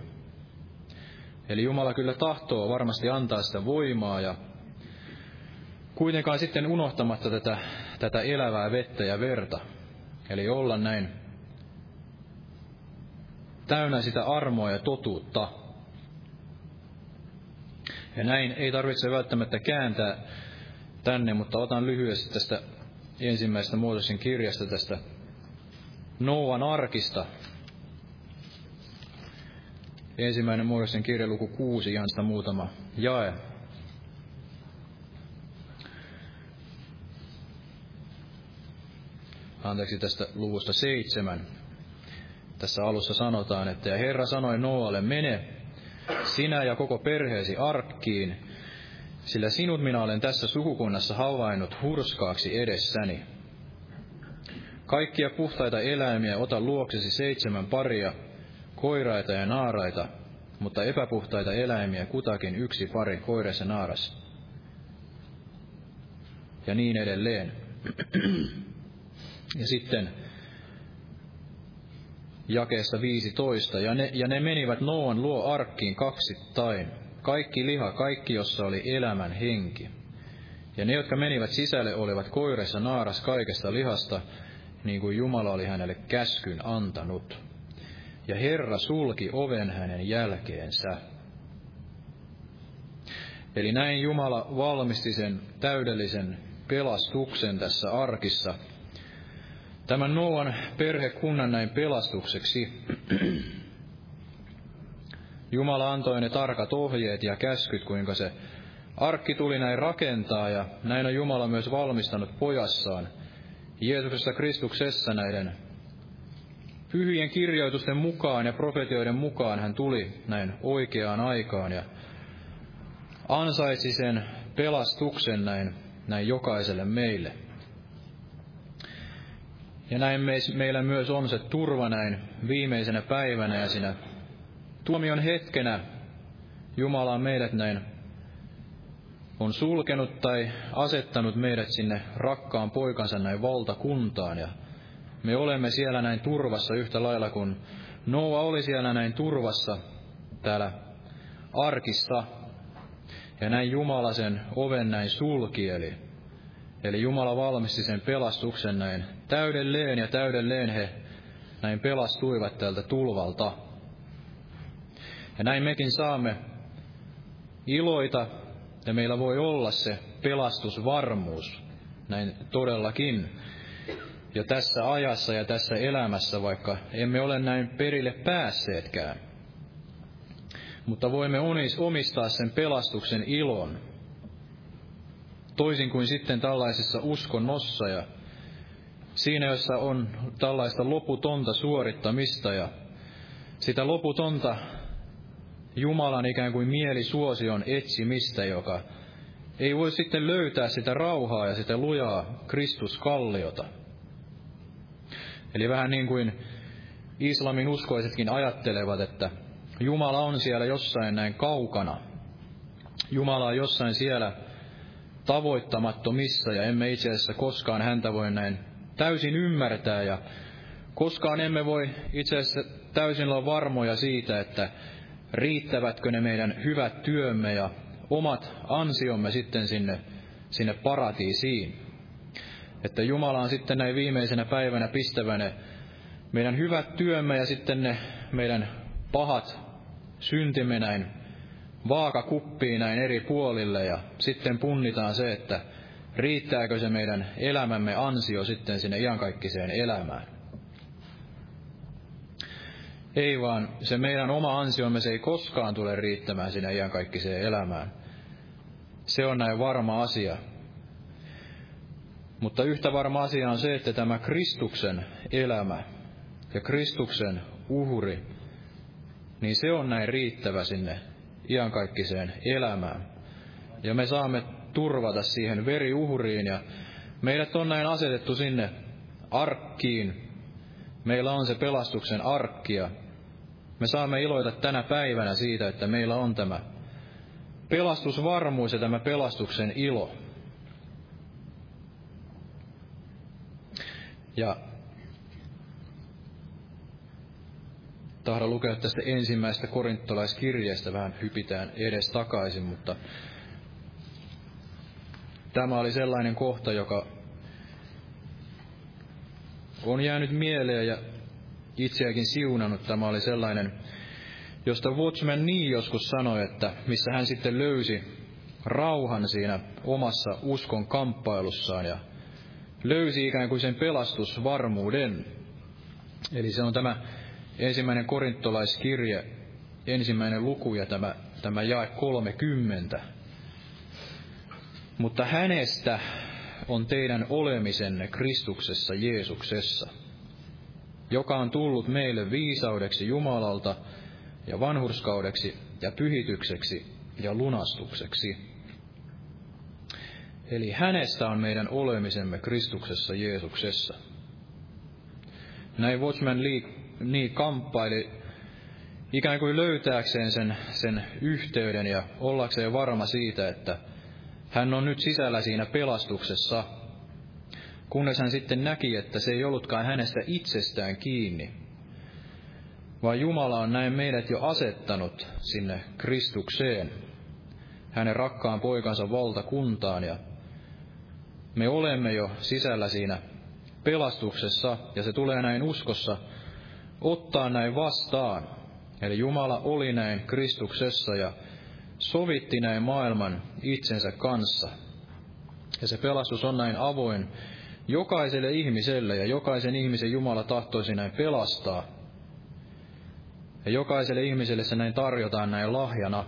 Eli Jumala kyllä tahtoo varmasti antaa sitä voimaa ja kuitenkaan sitten unohtamatta tätä, tätä elävää vettä ja verta. Eli olla näin täynnä sitä armoa ja totuutta. Ja näin ei tarvitse välttämättä kääntää tänne, mutta otan lyhyesti tästä ensimmäisestä Mooseksen kirjasta tästä Noan arkista. Ensimmäinen Mooseksen kirja luku 6, ihan sitä muutama jae. Anteeksi tästä luvusta seitsemän. Tässä alussa sanotaan, että ja Herra sanoi Noalle, mene sinä ja koko perheesi arkkiin, sillä sinut minä olen tässä sukukunnassa havainnut hurskaaksi edessäni. Kaikkia puhtaita eläimiä ota luoksesi seitsemän paria, koiraita ja naaraita, mutta epäpuhtaita eläimiä kutakin yksi pari koiras ja naaras. Ja niin edelleen. ja sitten jakeessa 15, ja ne, ja ne menivät Noan luo arkkiin kaksittain, kaikki liha, kaikki jossa oli elämän henki. Ja ne, jotka menivät sisälle, olivat koiressa naaras kaikesta lihasta, niin kuin Jumala oli hänelle käskyn antanut. Ja Herra sulki oven hänen jälkeensä. Eli näin Jumala valmisti sen täydellisen pelastuksen tässä arkissa. Tämän Noan perhekunnan näin pelastukseksi Jumala antoi ne tarkat ohjeet ja käskyt, kuinka se arkki tuli näin rakentaa, ja näin on Jumala myös valmistanut pojassaan, Jeesuksessa Kristuksessa näiden pyhien kirjoitusten mukaan ja profetioiden mukaan hän tuli näin oikeaan aikaan ja ansaitsi sen pelastuksen näin, näin jokaiselle meille. Ja näin meillä myös on se turva näin viimeisenä päivänä ja siinä tuomion hetkenä Jumala on meidät näin on sulkenut tai asettanut meidät sinne rakkaan poikansa näin valtakuntaan ja me olemme siellä näin turvassa yhtä lailla kuin Noa oli siellä näin turvassa täällä arkissa. Ja näin Jumala sen oven näin sulki, eli, eli Jumala valmisti sen pelastuksen näin täydelleen ja täydelleen he näin pelastuivat tältä tulvalta. Ja näin mekin saamme iloita ja meillä voi olla se pelastusvarmuus, näin todellakin, jo tässä ajassa ja tässä elämässä, vaikka emme ole näin perille päässeetkään. Mutta voimme omistaa sen pelastuksen ilon, toisin kuin sitten tällaisessa uskonnossa ja siinä, jossa on tällaista loputonta suorittamista ja sitä loputonta Jumalan ikään kuin mielisuosion etsimistä, joka ei voi sitten löytää sitä rauhaa ja sitä lujaa Kristuskalliota. Eli vähän niin kuin islamin uskoisetkin ajattelevat, että Jumala on siellä jossain näin kaukana. Jumala on jossain siellä tavoittamattomissa ja emme itse asiassa koskaan häntä voi näin täysin ymmärtää ja koskaan emme voi itse asiassa täysin olla varmoja siitä, että riittävätkö ne meidän hyvät työmme ja omat ansiomme sitten sinne, sinne paratiisiin. Että Jumala on sitten näin viimeisenä päivänä pistävä ne meidän hyvät työmme ja sitten ne meidän pahat syntimme näin vaakakuppiin näin eri puolille ja sitten punnitaan se, että riittääkö se meidän elämämme ansio sitten sinne iankaikkiseen elämään. Ei vaan se meidän oma ansiomme se ei koskaan tule riittämään sinne iankaikkiseen elämään. Se on näin varma asia. Mutta yhtä varma asia on se, että tämä Kristuksen elämä ja Kristuksen uhri, niin se on näin riittävä sinne iankaikkiseen elämään. Ja me saamme turvata siihen veriuhriin ja meidät on näin asetettu sinne arkkiin. Meillä on se pelastuksen arkkia. Me saamme iloita tänä päivänä siitä, että meillä on tämä pelastusvarmuus ja tämä pelastuksen ilo. Ja tahdon lukea tästä ensimmäistä korintolaiskirjeestä, vähän hypitään edes takaisin, mutta tämä oli sellainen kohta, joka on jäänyt mieleen ja itseäkin siunannut. Tämä oli sellainen, josta Watchman niin joskus sanoi, että missä hän sitten löysi rauhan siinä omassa uskon kamppailussaan ja löysi ikään kuin sen pelastusvarmuuden. Eli se on tämä ensimmäinen korintolaiskirje, ensimmäinen luku ja tämä, tämä jae 30. Mutta hänestä on teidän olemisenne Kristuksessa Jeesuksessa, joka on tullut meille viisaudeksi Jumalalta ja vanhurskaudeksi ja pyhitykseksi ja lunastukseksi. Eli hänestä on meidän olemisemme Kristuksessa Jeesuksessa. Näin Watchman Lee niin kamppaili ikään kuin löytääkseen sen, sen yhteyden ja ollakseen varma siitä, että hän on nyt sisällä siinä pelastuksessa, kunnes hän sitten näki, että se ei ollutkaan hänestä itsestään kiinni, vaan Jumala on näin meidät jo asettanut sinne Kristukseen, hänen rakkaan poikansa valtakuntaan, ja me olemme jo sisällä siinä pelastuksessa, ja se tulee näin uskossa ottaa näin vastaan. Eli Jumala oli näin Kristuksessa ja sovitti näin maailman itsensä kanssa. Ja se pelastus on näin avoin jokaiselle ihmiselle ja jokaisen ihmisen Jumala tahtoisi näin pelastaa. Ja jokaiselle ihmiselle se näin tarjotaan näin lahjana.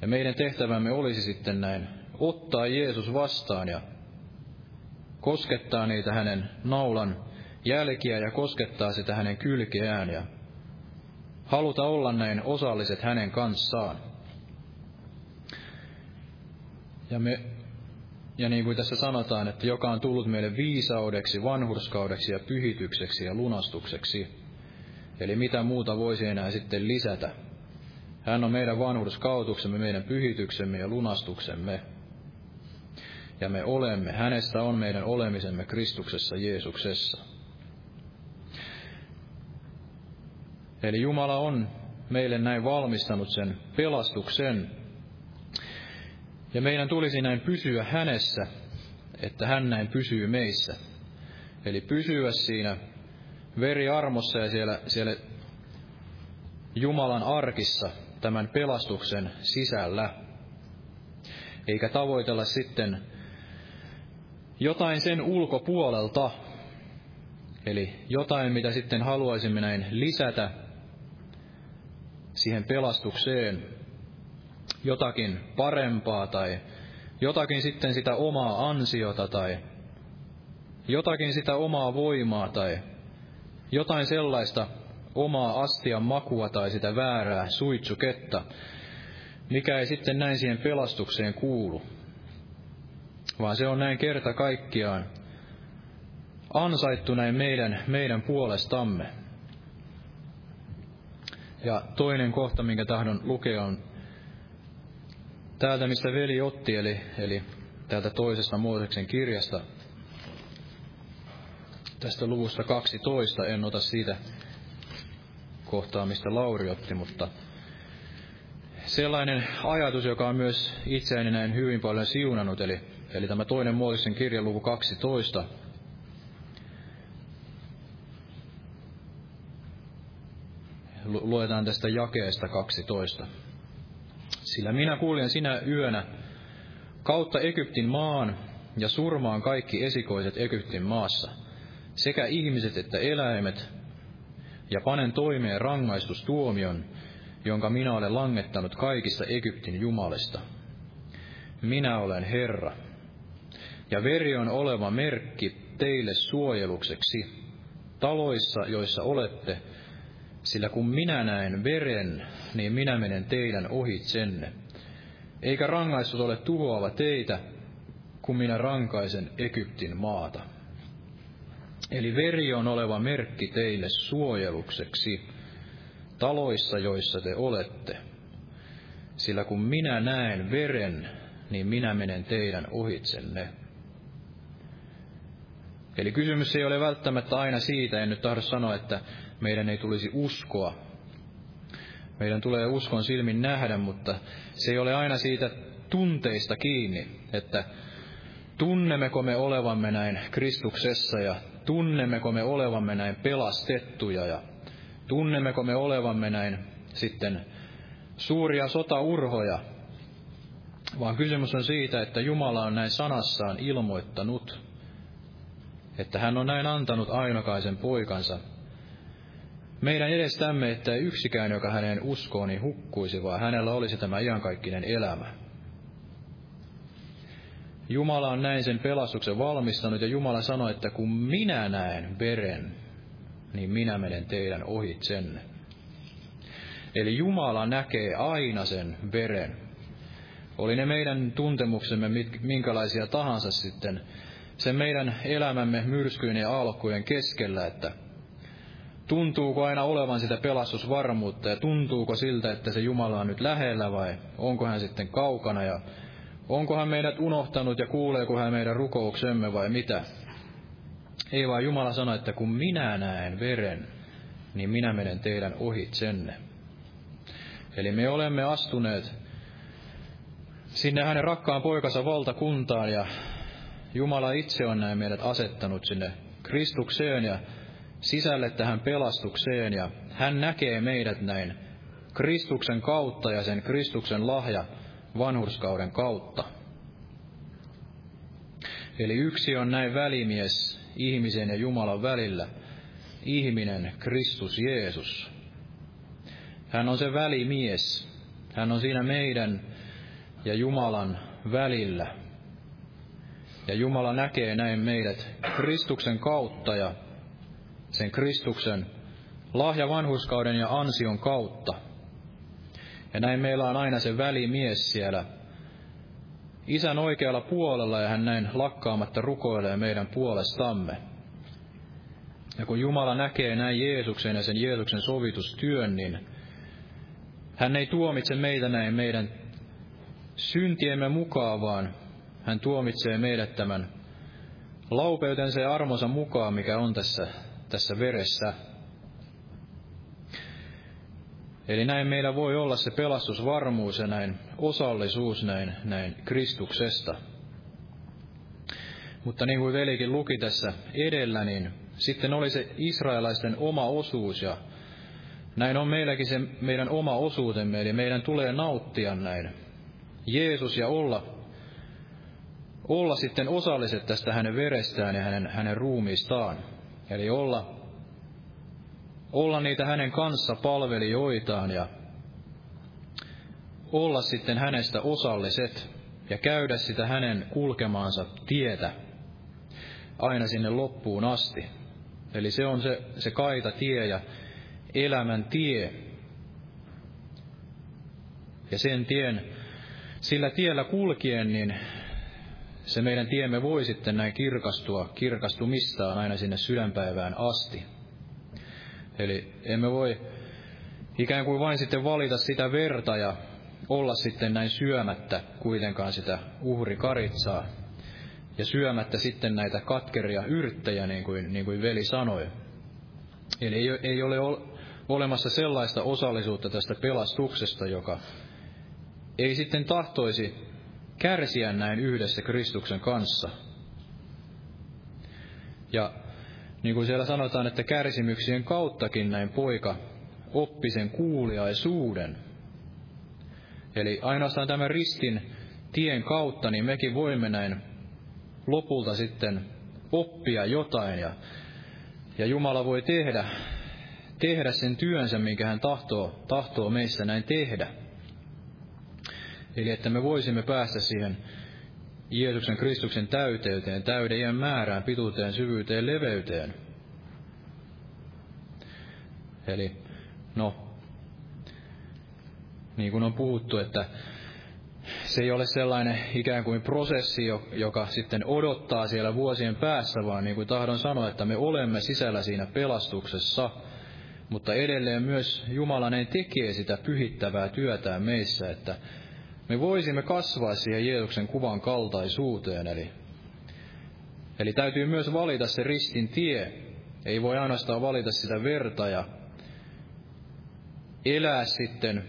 Ja meidän tehtävämme olisi sitten näin ottaa Jeesus vastaan ja koskettaa niitä hänen naulan jälkiä ja koskettaa sitä hänen kylkeään ja haluta olla näin osalliset hänen kanssaan. Ja, me, ja niin kuin tässä sanotaan, että joka on tullut meille viisaudeksi, vanhurskaudeksi ja pyhitykseksi ja lunastukseksi. Eli mitä muuta voisi enää sitten lisätä. Hän on meidän vanhurskautuksemme, meidän pyhityksemme ja lunastuksemme. Ja me olemme, hänestä on meidän olemisemme Kristuksessa Jeesuksessa. Eli Jumala on meille näin valmistanut sen pelastuksen. Ja meidän tulisi näin pysyä hänessä, että hän näin pysyy meissä. Eli pysyä siinä veriarmossa ja siellä, siellä Jumalan arkissa tämän pelastuksen sisällä. Eikä tavoitella sitten jotain sen ulkopuolelta, eli jotain, mitä sitten haluaisimme näin lisätä siihen pelastukseen jotakin parempaa tai jotakin sitten sitä omaa ansiota tai jotakin sitä omaa voimaa tai jotain sellaista omaa astian makua tai sitä väärää suitsuketta, mikä ei sitten näin siihen pelastukseen kuulu, vaan se on näin kerta kaikkiaan ansaittu näin meidän, meidän puolestamme. Ja toinen kohta, minkä tahdon lukea, on täältä, mistä veli otti, eli, eli täältä toisesta Mooseksen kirjasta, tästä luvusta 12. En ota siitä kohtaa, mistä Lauri otti, mutta sellainen ajatus, joka on myös itseäni näin hyvin paljon siunannut, eli, eli tämä toinen Mooseksen kirja, luku 12, luetaan tästä jakeesta 12. Sillä minä kuljen sinä yönä kautta Egyptin maan ja surmaan kaikki esikoiset Egyptin maassa, sekä ihmiset että eläimet, ja panen toimeen rangaistustuomion, jonka minä olen langettanut kaikista Egyptin jumalista. Minä olen Herra, ja veri on oleva merkki teille suojelukseksi taloissa, joissa olette, sillä kun minä näen veren, niin minä menen teidän ohitsenne. Eikä rangaistus ole tuhoava teitä, kun minä rankaisen Egyptin maata. Eli veri on oleva merkki teille suojelukseksi taloissa, joissa te olette. Sillä kun minä näen veren, niin minä menen teidän ohitsenne. Eli kysymys ei ole välttämättä aina siitä, en nyt tahdo sanoa, että meidän ei tulisi uskoa. Meidän tulee uskon silmin nähdä, mutta se ei ole aina siitä tunteista kiinni, että tunnemmeko me olevamme näin Kristuksessa ja tunnemmeko me olevamme näin pelastettuja ja tunnemmeko me olevamme näin sitten suuria sotaurhoja, vaan kysymys on siitä, että Jumala on näin sanassaan ilmoittanut, että hän on näin antanut ainokaisen poikansa meidän edestämme, että yksikään, joka hänen uskoon, niin hukkuisi, vaan hänellä olisi tämä iankaikkinen elämä. Jumala on näin sen pelastuksen valmistanut, ja Jumala sanoi, että kun minä näen veren, niin minä menen teidän ohitsenne. Eli Jumala näkee aina sen veren. Oli ne meidän tuntemuksemme minkälaisia tahansa sitten, sen meidän elämämme myrskyjen ja alkujen keskellä, että tuntuuko aina olevan sitä pelastusvarmuutta ja tuntuuko siltä, että se Jumala on nyt lähellä vai onko hän sitten kaukana ja onko hän meidät unohtanut ja kuuleeko hän meidän rukouksemme vai mitä. Ei vaan Jumala sanoi, että kun minä näen veren, niin minä menen teidän ohitsenne. Eli me olemme astuneet sinne hänen rakkaan poikansa valtakuntaan ja Jumala itse on näin meidät asettanut sinne Kristukseen ja sisälle tähän pelastukseen ja hän näkee meidät näin Kristuksen kautta ja sen Kristuksen lahja vanhurskauden kautta. Eli yksi on näin välimies ihmisen ja Jumalan välillä, ihminen Kristus Jeesus. Hän on se välimies. Hän on siinä meidän ja Jumalan välillä. Ja Jumala näkee näin meidät Kristuksen kautta ja sen Kristuksen lahja vanhuskauden ja ansion kautta. Ja näin meillä on aina se välimies siellä isän oikealla puolella ja hän näin lakkaamatta rukoilee meidän puolestamme. Ja kun Jumala näkee näin Jeesuksen ja sen Jeesuksen sovitustyön, niin hän ei tuomitse meitä näin meidän syntiemme mukaan, vaan hän tuomitsee meidät tämän laupeutensa ja armonsa mukaan, mikä on tässä tässä veressä. Eli näin meillä voi olla se pelastusvarmuus ja näin osallisuus näin, näin Kristuksesta. Mutta niin kuin velikin luki tässä edellä, niin sitten oli se israelaisten oma osuus ja näin on meilläkin se meidän oma osuutemme, eli meidän tulee nauttia näin Jeesus ja olla, olla sitten osalliset tästä hänen verestään ja hänen, hänen ruumiistaan. Eli olla, olla niitä hänen kanssa palvelijoitaan ja olla sitten hänestä osalliset ja käydä sitä hänen kulkemaansa tietä aina sinne loppuun asti. Eli se on se, se kaita tie ja elämän tie. Ja sen tien, sillä tiellä kulkien, niin se meidän tiemme voi sitten näin kirkastua, kirkastumistaan aina sinne sydänpäivään asti. Eli emme voi ikään kuin vain sitten valita sitä verta ja olla sitten näin syömättä kuitenkaan sitä uhrikaritsaa ja syömättä sitten näitä katkeria yrttejä, niin kuin, niin kuin veli sanoi. Eli ei, ei ole olemassa sellaista osallisuutta tästä pelastuksesta, joka ei sitten tahtoisi kärsiä näin yhdessä Kristuksen kanssa. Ja niin kuin siellä sanotaan, että kärsimyksien kauttakin näin poika oppisen kuuliaisuuden. Eli ainoastaan tämän ristin tien kautta, niin mekin voimme näin lopulta sitten oppia jotain ja, ja Jumala voi tehdä, tehdä sen työnsä, minkä hän tahtoo, tahtoo meissä näin tehdä. Eli että me voisimme päästä siihen Jeesuksen Kristuksen täyteyteen, täyden määrään, pituuteen, syvyyteen, leveyteen. Eli, no, niin kuin on puhuttu, että se ei ole sellainen ikään kuin prosessi, joka sitten odottaa siellä vuosien päässä, vaan niin kuin tahdon sanoa, että me olemme sisällä siinä pelastuksessa, mutta edelleen myös Jumala näin tekee sitä pyhittävää työtään meissä, että me voisimme kasvaa siihen Jeesuksen kuvan kaltaisuuteen. Eli, eli täytyy myös valita se ristin tie. Ei voi ainoastaan valita sitä verta ja elää sitten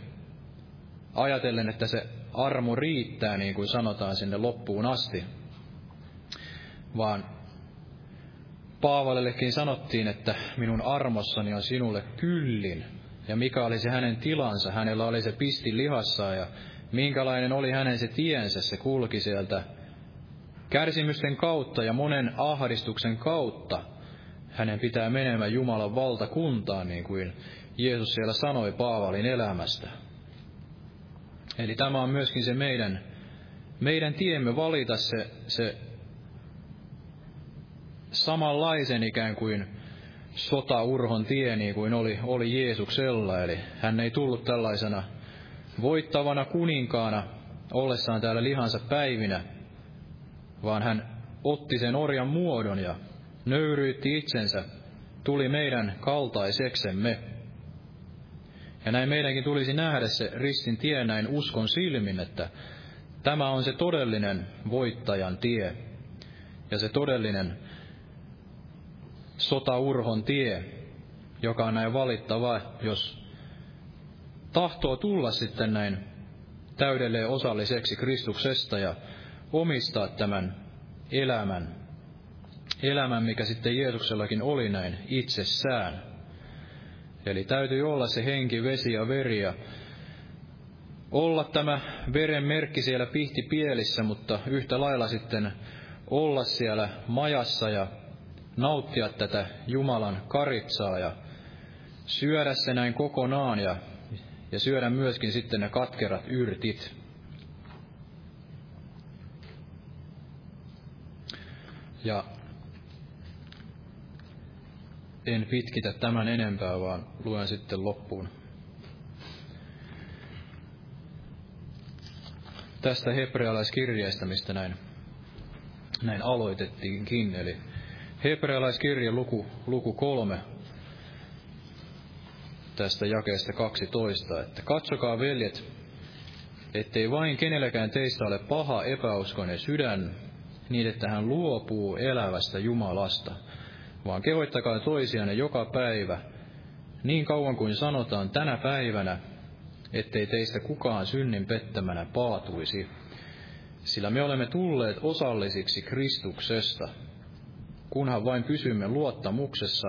ajatellen, että se armo riittää, niin kuin sanotaan sinne loppuun asti. Vaan Paavalillekin sanottiin, että minun armossani on sinulle kyllin. Ja mikä oli se hänen tilansa, hänellä oli se pisti lihassa ja minkälainen oli hänen se tiensä, se kulki sieltä kärsimysten kautta ja monen ahdistuksen kautta. Hänen pitää menemään Jumalan valtakuntaan, niin kuin Jeesus siellä sanoi Paavalin elämästä. Eli tämä on myöskin se meidän, meidän tiemme valita se, se samanlaisen ikään kuin sotaurhon tie, niin kuin oli, oli Jeesuksella. Eli hän ei tullut tällaisena voittavana kuninkaana ollessaan täällä lihansa päivinä, vaan hän otti sen orjan muodon ja nöyryytti itsensä, tuli meidän kaltaiseksemme. Ja näin meidänkin tulisi nähdä se ristin tie näin uskon silmin, että tämä on se todellinen voittajan tie ja se todellinen sotaurhon tie, joka on näin valittava, jos tahtoo tulla sitten näin täydelleen osalliseksi Kristuksesta ja omistaa tämän elämän, elämän, mikä sitten Jeesuksellakin oli näin itsessään. Eli täytyy olla se henki, vesi ja veri ja olla tämä veren merkki siellä pihtipielissä, mutta yhtä lailla sitten olla siellä majassa ja nauttia tätä Jumalan karitsaa ja syödä se näin kokonaan ja ja syödä myöskin sitten ne katkerat yrtit. Ja en pitkitä tämän enempää, vaan luen sitten loppuun. Tästä hebrealaiskirjeestä, mistä näin, näin aloitettiinkin, eli hebrealaiskirje luku, luku kolme, tästä jakeesta 12, että katsokaa veljet, ettei vain kenelläkään teistä ole paha epäuskoinen sydän, niin että hän luopuu elävästä Jumalasta, vaan kehoittakaa toisianne joka päivä, niin kauan kuin sanotaan tänä päivänä, ettei teistä kukaan synnin pettämänä paatuisi, sillä me olemme tulleet osallisiksi Kristuksesta, kunhan vain pysymme luottamuksessa,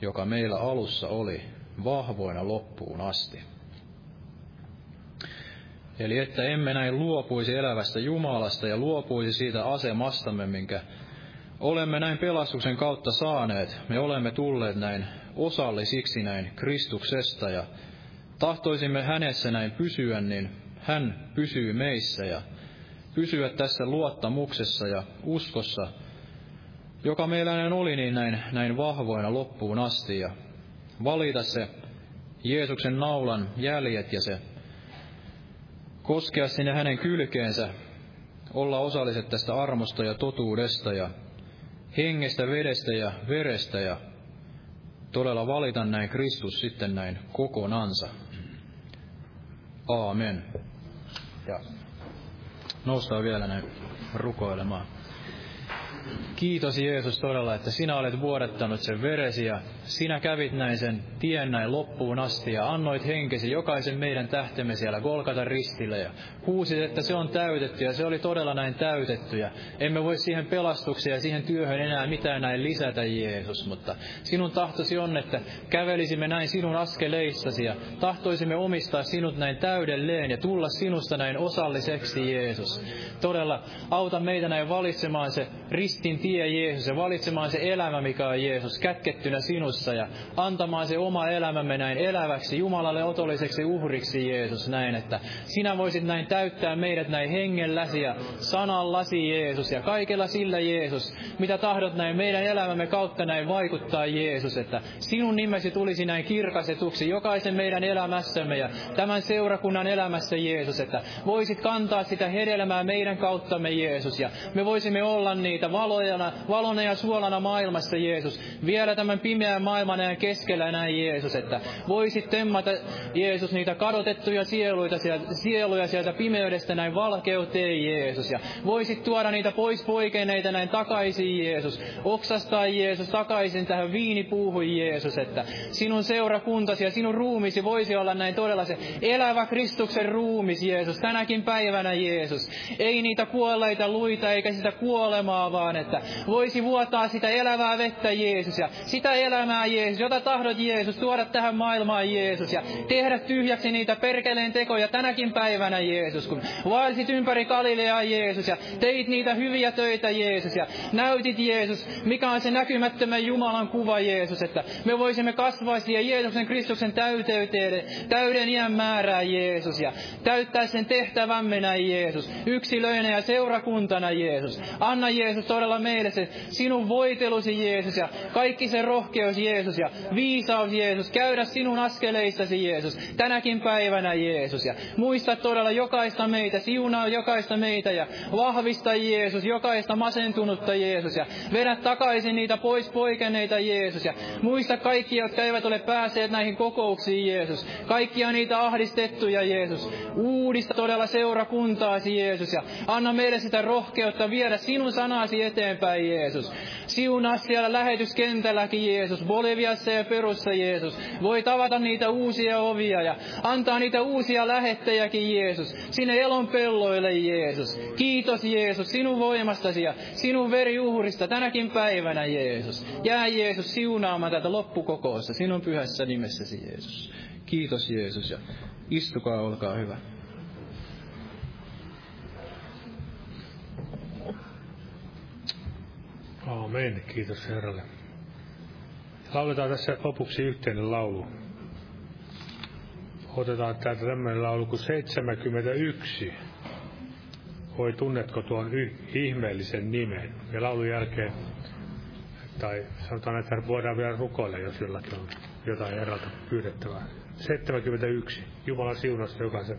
joka meillä alussa oli, vahvoina loppuun asti. Eli että emme näin luopuisi elävästä Jumalasta ja luopuisi siitä asemastamme, minkä olemme näin pelastuksen kautta saaneet. Me olemme tulleet näin osallisiksi näin Kristuksesta ja tahtoisimme hänessä näin pysyä, niin hän pysyy meissä ja pysyä tässä luottamuksessa ja uskossa, joka meillä näin oli niin näin, näin vahvoina loppuun asti ja valita se Jeesuksen naulan jäljet ja se koskea sinne hänen kylkeensä, olla osalliset tästä armosta ja totuudesta ja hengestä, vedestä ja verestä ja todella valita näin Kristus sitten näin kokonansa. Aamen. Ja noustaan vielä näin rukoilemaan. Kiitos Jeesus todella, että sinä olet vuodattanut sen veresi ja sinä kävit näin sen tien näin loppuun asti ja annoit henkesi jokaisen meidän tähtemme siellä Golgata ristille ja huusit, että se on täytetty ja se oli todella näin täytetty ja emme voi siihen pelastukseen ja siihen työhön enää mitään näin lisätä Jeesus, mutta sinun tahtosi on, että kävelisimme näin sinun askeleissasi ja tahtoisimme omistaa sinut näin täydelleen ja tulla sinusta näin osalliseksi Jeesus. Todella auta meitä näin valitsemaan se ristin tie Jeesus ja valitsemaan se elämä, mikä on Jeesus, kätkettynä sinussa ja antamaan se oma elämämme näin eläväksi, Jumalalle otolliseksi uhriksi Jeesus näin, että sinä voisit näin täyttää meidät näin hengelläsi ja sanallasi Jeesus ja kaikella sillä Jeesus, mitä tahdot näin meidän elämämme kautta näin vaikuttaa Jeesus, että sinun nimesi tulisi näin kirkasetuksi jokaisen meidän elämässämme ja tämän seurakunnan elämässä Jeesus, että voisit kantaa sitä hedelmää meidän kauttamme Jeesus ja me voisimme olla niitä valojana, valona ja suolana maailmassa Jeesus, vielä tämän pimeän maailman ajan keskellä näin Jeesus, että voisit temmata Jeesus niitä kadotettuja sieluita sieltä, sieluja sieltä pimeydestä näin valkeuteen Jeesus. Ja voisit tuoda niitä pois poikeneita näin takaisin Jeesus, oksastaa Jeesus takaisin tähän viinipuuhun Jeesus, että sinun seurakuntasi ja sinun ruumisi voisi olla näin todella se elävä Kristuksen ruumis Jeesus, tänäkin päivänä Jeesus, ei niitä kuolleita luita eikä sitä kuolemaa vaan, että voisi vuotaa sitä elävää vettä Jeesus ja sitä elämää Jeesus, jota tahdot Jeesus tuoda tähän maailmaan Jeesus ja tehdä tyhjäksi niitä perkeleen tekoja tänäkin päivänä Jeesus, kun vaelsit ympäri Galileaa Jeesus ja teit niitä hyviä töitä Jeesus ja näytit Jeesus, mikä on se näkymättömän Jumalan kuva Jeesus, että me voisimme kasvaa siihen Jeesuksen Kristuksen täyteyteen, täyden iän määrää Jeesus ja täyttää sen tehtävämme näin Jeesus, yksilöinä ja seurakuntana Jeesus. Anna Jeesus todella meille se sinun voitelusi Jeesus ja kaikki se rohkeus Jeesus ja viisaus Jeesus, käydä sinun askeleissasi Jeesus, tänäkin päivänä Jeesus. Ja muista todella jokaista meitä, siunaa jokaista meitä ja vahvista Jeesus, jokaista masentunutta Jeesus. Ja vedä takaisin niitä pois poikeneita Jeesus. Ja muista kaikkia, jotka eivät ole päässeet näihin kokouksiin Jeesus, kaikkia niitä ahdistettuja Jeesus, uudista todella seurakuntaasi Jeesus. Ja anna meille sitä rohkeutta viedä sinun sanasi eteenpäin Jeesus. Siunaa siellä lähetyskentälläkin Jeesus, Boliviassa ja Perussa Jeesus. Voi tavata niitä uusia ovia ja antaa niitä uusia lähettejäkin Jeesus, sinne elon pelloille Jeesus. Kiitos Jeesus sinun voimastasi ja sinun veriuhrista tänäkin päivänä Jeesus. Jää Jeesus siunaamaan tätä loppukokousta sinun pyhässä nimessäsi Jeesus. Kiitos Jeesus ja istukaa, olkaa hyvä. Aamen. Kiitos Herralle. Lauletaan tässä lopuksi yhteinen laulu. Otetaan täältä tämmöinen laulu kuin 71. Voi tunnetko tuon y- ihmeellisen nimen? Ja laulun jälkeen, tai sanotaan, että voidaan vielä rukoilla, jos jollakin on jotain Herralta pyydettävää. 71. Jumala siunasta jokaisen.